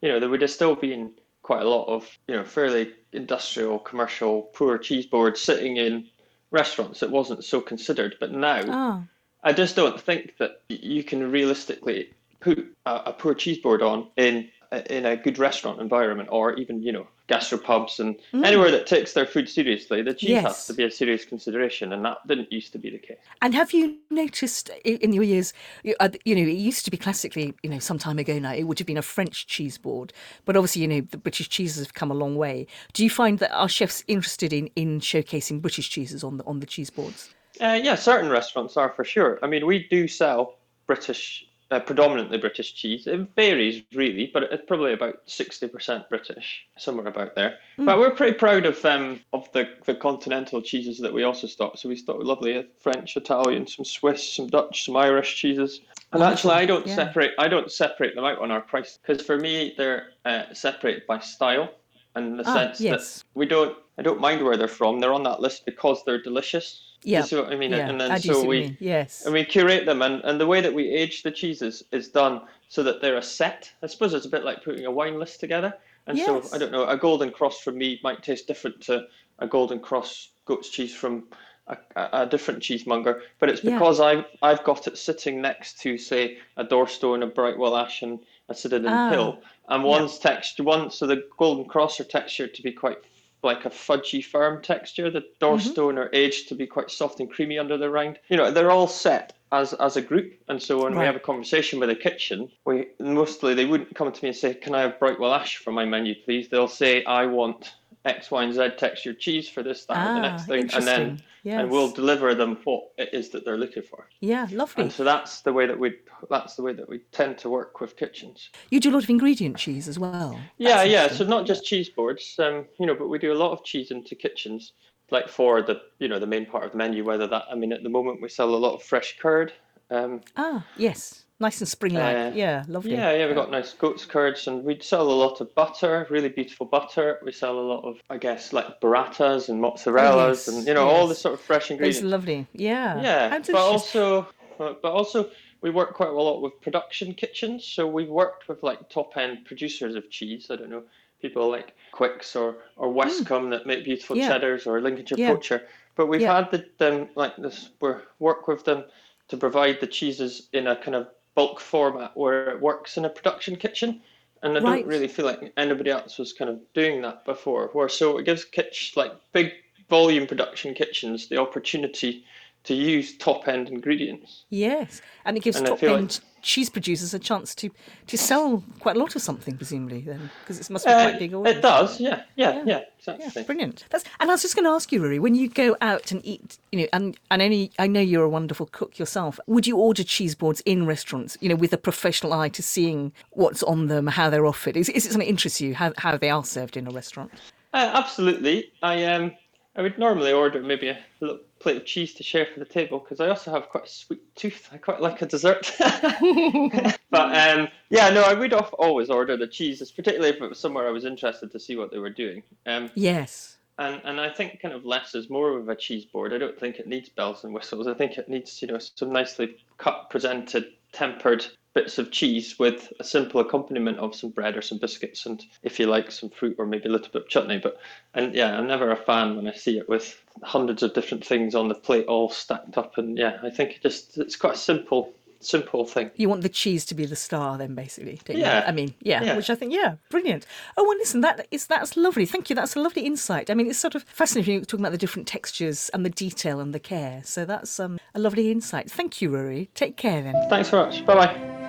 you know, there would have still been quite a lot of, you know, fairly industrial, commercial, poor cheese boards sitting in restaurants. It wasn't so considered, but now. Ah, I just don't think that you can realistically put a, a poor cheese board on in in a good restaurant environment or even you know gastropubs and anywhere that takes their food seriously. The cheese Yes. has to be a serious consideration, and that didn't used to be the case. and have you noticed in your years, you uh, you know, it used to be classically, you know, some time ago now, it would have been a French cheese board, but obviously, you know, the British cheeses have come a long way. Do you find that our chefs interested in in showcasing British cheeses on the on the cheese boards? Uh, yeah, certain restaurants are for sure. I mean, we do sell British, uh, predominantly British cheese. It varies really, but it's probably about sixty percent British, somewhere about there. But we're pretty proud of um, of the, the continental cheeses that we also stock. So we stock lovely French, Italian, some Swiss, some Dutch, some Irish cheeses. And actually, I don't yeah. separate. I don't separate them out on our price because for me they're uh, separated by style, and the Ah, sense yes. that we don't. I don't mind where they're from. They're on that list because they're delicious. Yeah, You see what I mean? yeah, And then so see what you we yes. and we curate them, and, and the way that we age the cheeses is done so that they're a set. I suppose it's a bit like putting a wine list together. And Yes. so I don't know, a golden cross from me might taste different to a golden cross goat's cheese from a, a, different cheesemonger, but it's Yeah. because I've I've got it sitting next to say a Dorstone, a Brightwell Ash, and a Sinodun Ah, Hill, and one's texture, one so the golden cross are textured to be quite like a fudgy firm texture. The Dorstone are aged to be quite soft and creamy under the rind. You know, they're all set as as a group, and so when we have a conversation with the kitchen, we mostly they wouldn't come to me and say, "Can I have Brightwell Ash for my menu, please?" They'll say, "I want." X, Y, and Z textured cheese for this, that, or the Ah, next thing, and then interesting. and we'll deliver them what it is that they're looking for. Yeah, lovely. And so that's the way that we that's the way that we tend to work with kitchens. You do a lot of ingredient cheese as well. Yeah, That's yeah. So not just cheese boards, um, you know, but we do a lot of cheese into kitchens, like for the you know the main part of the menu. Whether that, I mean, at the moment we sell a lot of fresh curd. Um, Ah, yes. Nice and spring-like. Uh, yeah, lovely. yeah, yeah, we've got nice goat's curds, and we sell a lot of butter, really beautiful butter. We sell a lot of, I guess, like burratas and mozzarellas, yes, and you know all the sort of fresh ingredients. It's lovely. Yeah. Yeah, How but also, but also we work quite a lot with production kitchens. So we've worked with like top end producers of cheese. I don't know people like Quicke's or or Westcombe that make beautiful. Yeah. cheddars or Lincolnshire Yeah. Poacher. But we've Yeah. had the them like this. We work with them to provide the cheeses in a kind of bulk format where it works in a production kitchen. And I Right. don't really feel like anybody else was kind of doing that before. Where so it gives kitch like big volume production kitchens the opportunity to use top end ingredients. Yes, and it gives And top feel like- end cheese producers a chance to to sell quite a lot of something, presumably, then, because it must be Uh, quite big orders. it does, yeah, yeah, yeah, Yeah, exactly. brilliant. That's, and I was just going to ask you, Rhuaridh, when you go out and eat, you know, and and any, I know you're a wonderful cook yourself. Would you order cheese boards in restaurants, you know, with a professional eye to seeing what's on them, how they're offered? Is, is it something that interests you how how they are served in a restaurant? Uh, absolutely. I um, I would normally order maybe a little plate of cheese to share for the table because I also have quite a sweet tooth. I quite like a dessert. but um, yeah, no, I would always order the cheeses, particularly if it was somewhere I was interested to see what they were doing. Um, Yes. and and I think kind of less is more of a cheese board. I don't think it needs bells and whistles. I think it needs you know some nicely cut, presented, tempered bits of cheese with a simple accompaniment of some bread or some biscuits, and if you like some fruit or maybe a little bit of chutney. But and yeah, I'm never a fan when I see it with hundreds of different things on the plate all stacked up. And yeah, I think it just it's quite a simple simple thing. You want the cheese to be the star, then basically. don't you? Yeah. I mean, yeah, Yeah. Which I think, yeah, brilliant. Oh, well, listen, that is that's lovely. Thank you. That's a lovely insight. I mean, it's sort of fascinating you're talking about the different textures and the detail and the care. So that's um, a lovely insight. Thank you, Rhuaridh. Take care then. Thanks very much. Bye bye.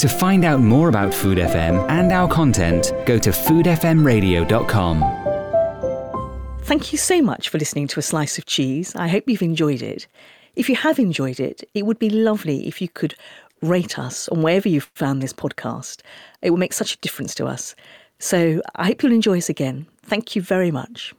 To find out more about Food FM and our content, go to foodfmradio.com. Thank you so much for listening to A Slice of Cheese. I hope you've enjoyed it. If you have enjoyed it, it would be lovely if you could rate us on wherever you've found this podcast. It will make such a difference to us. So I hope you'll enjoy us again. Thank you very much.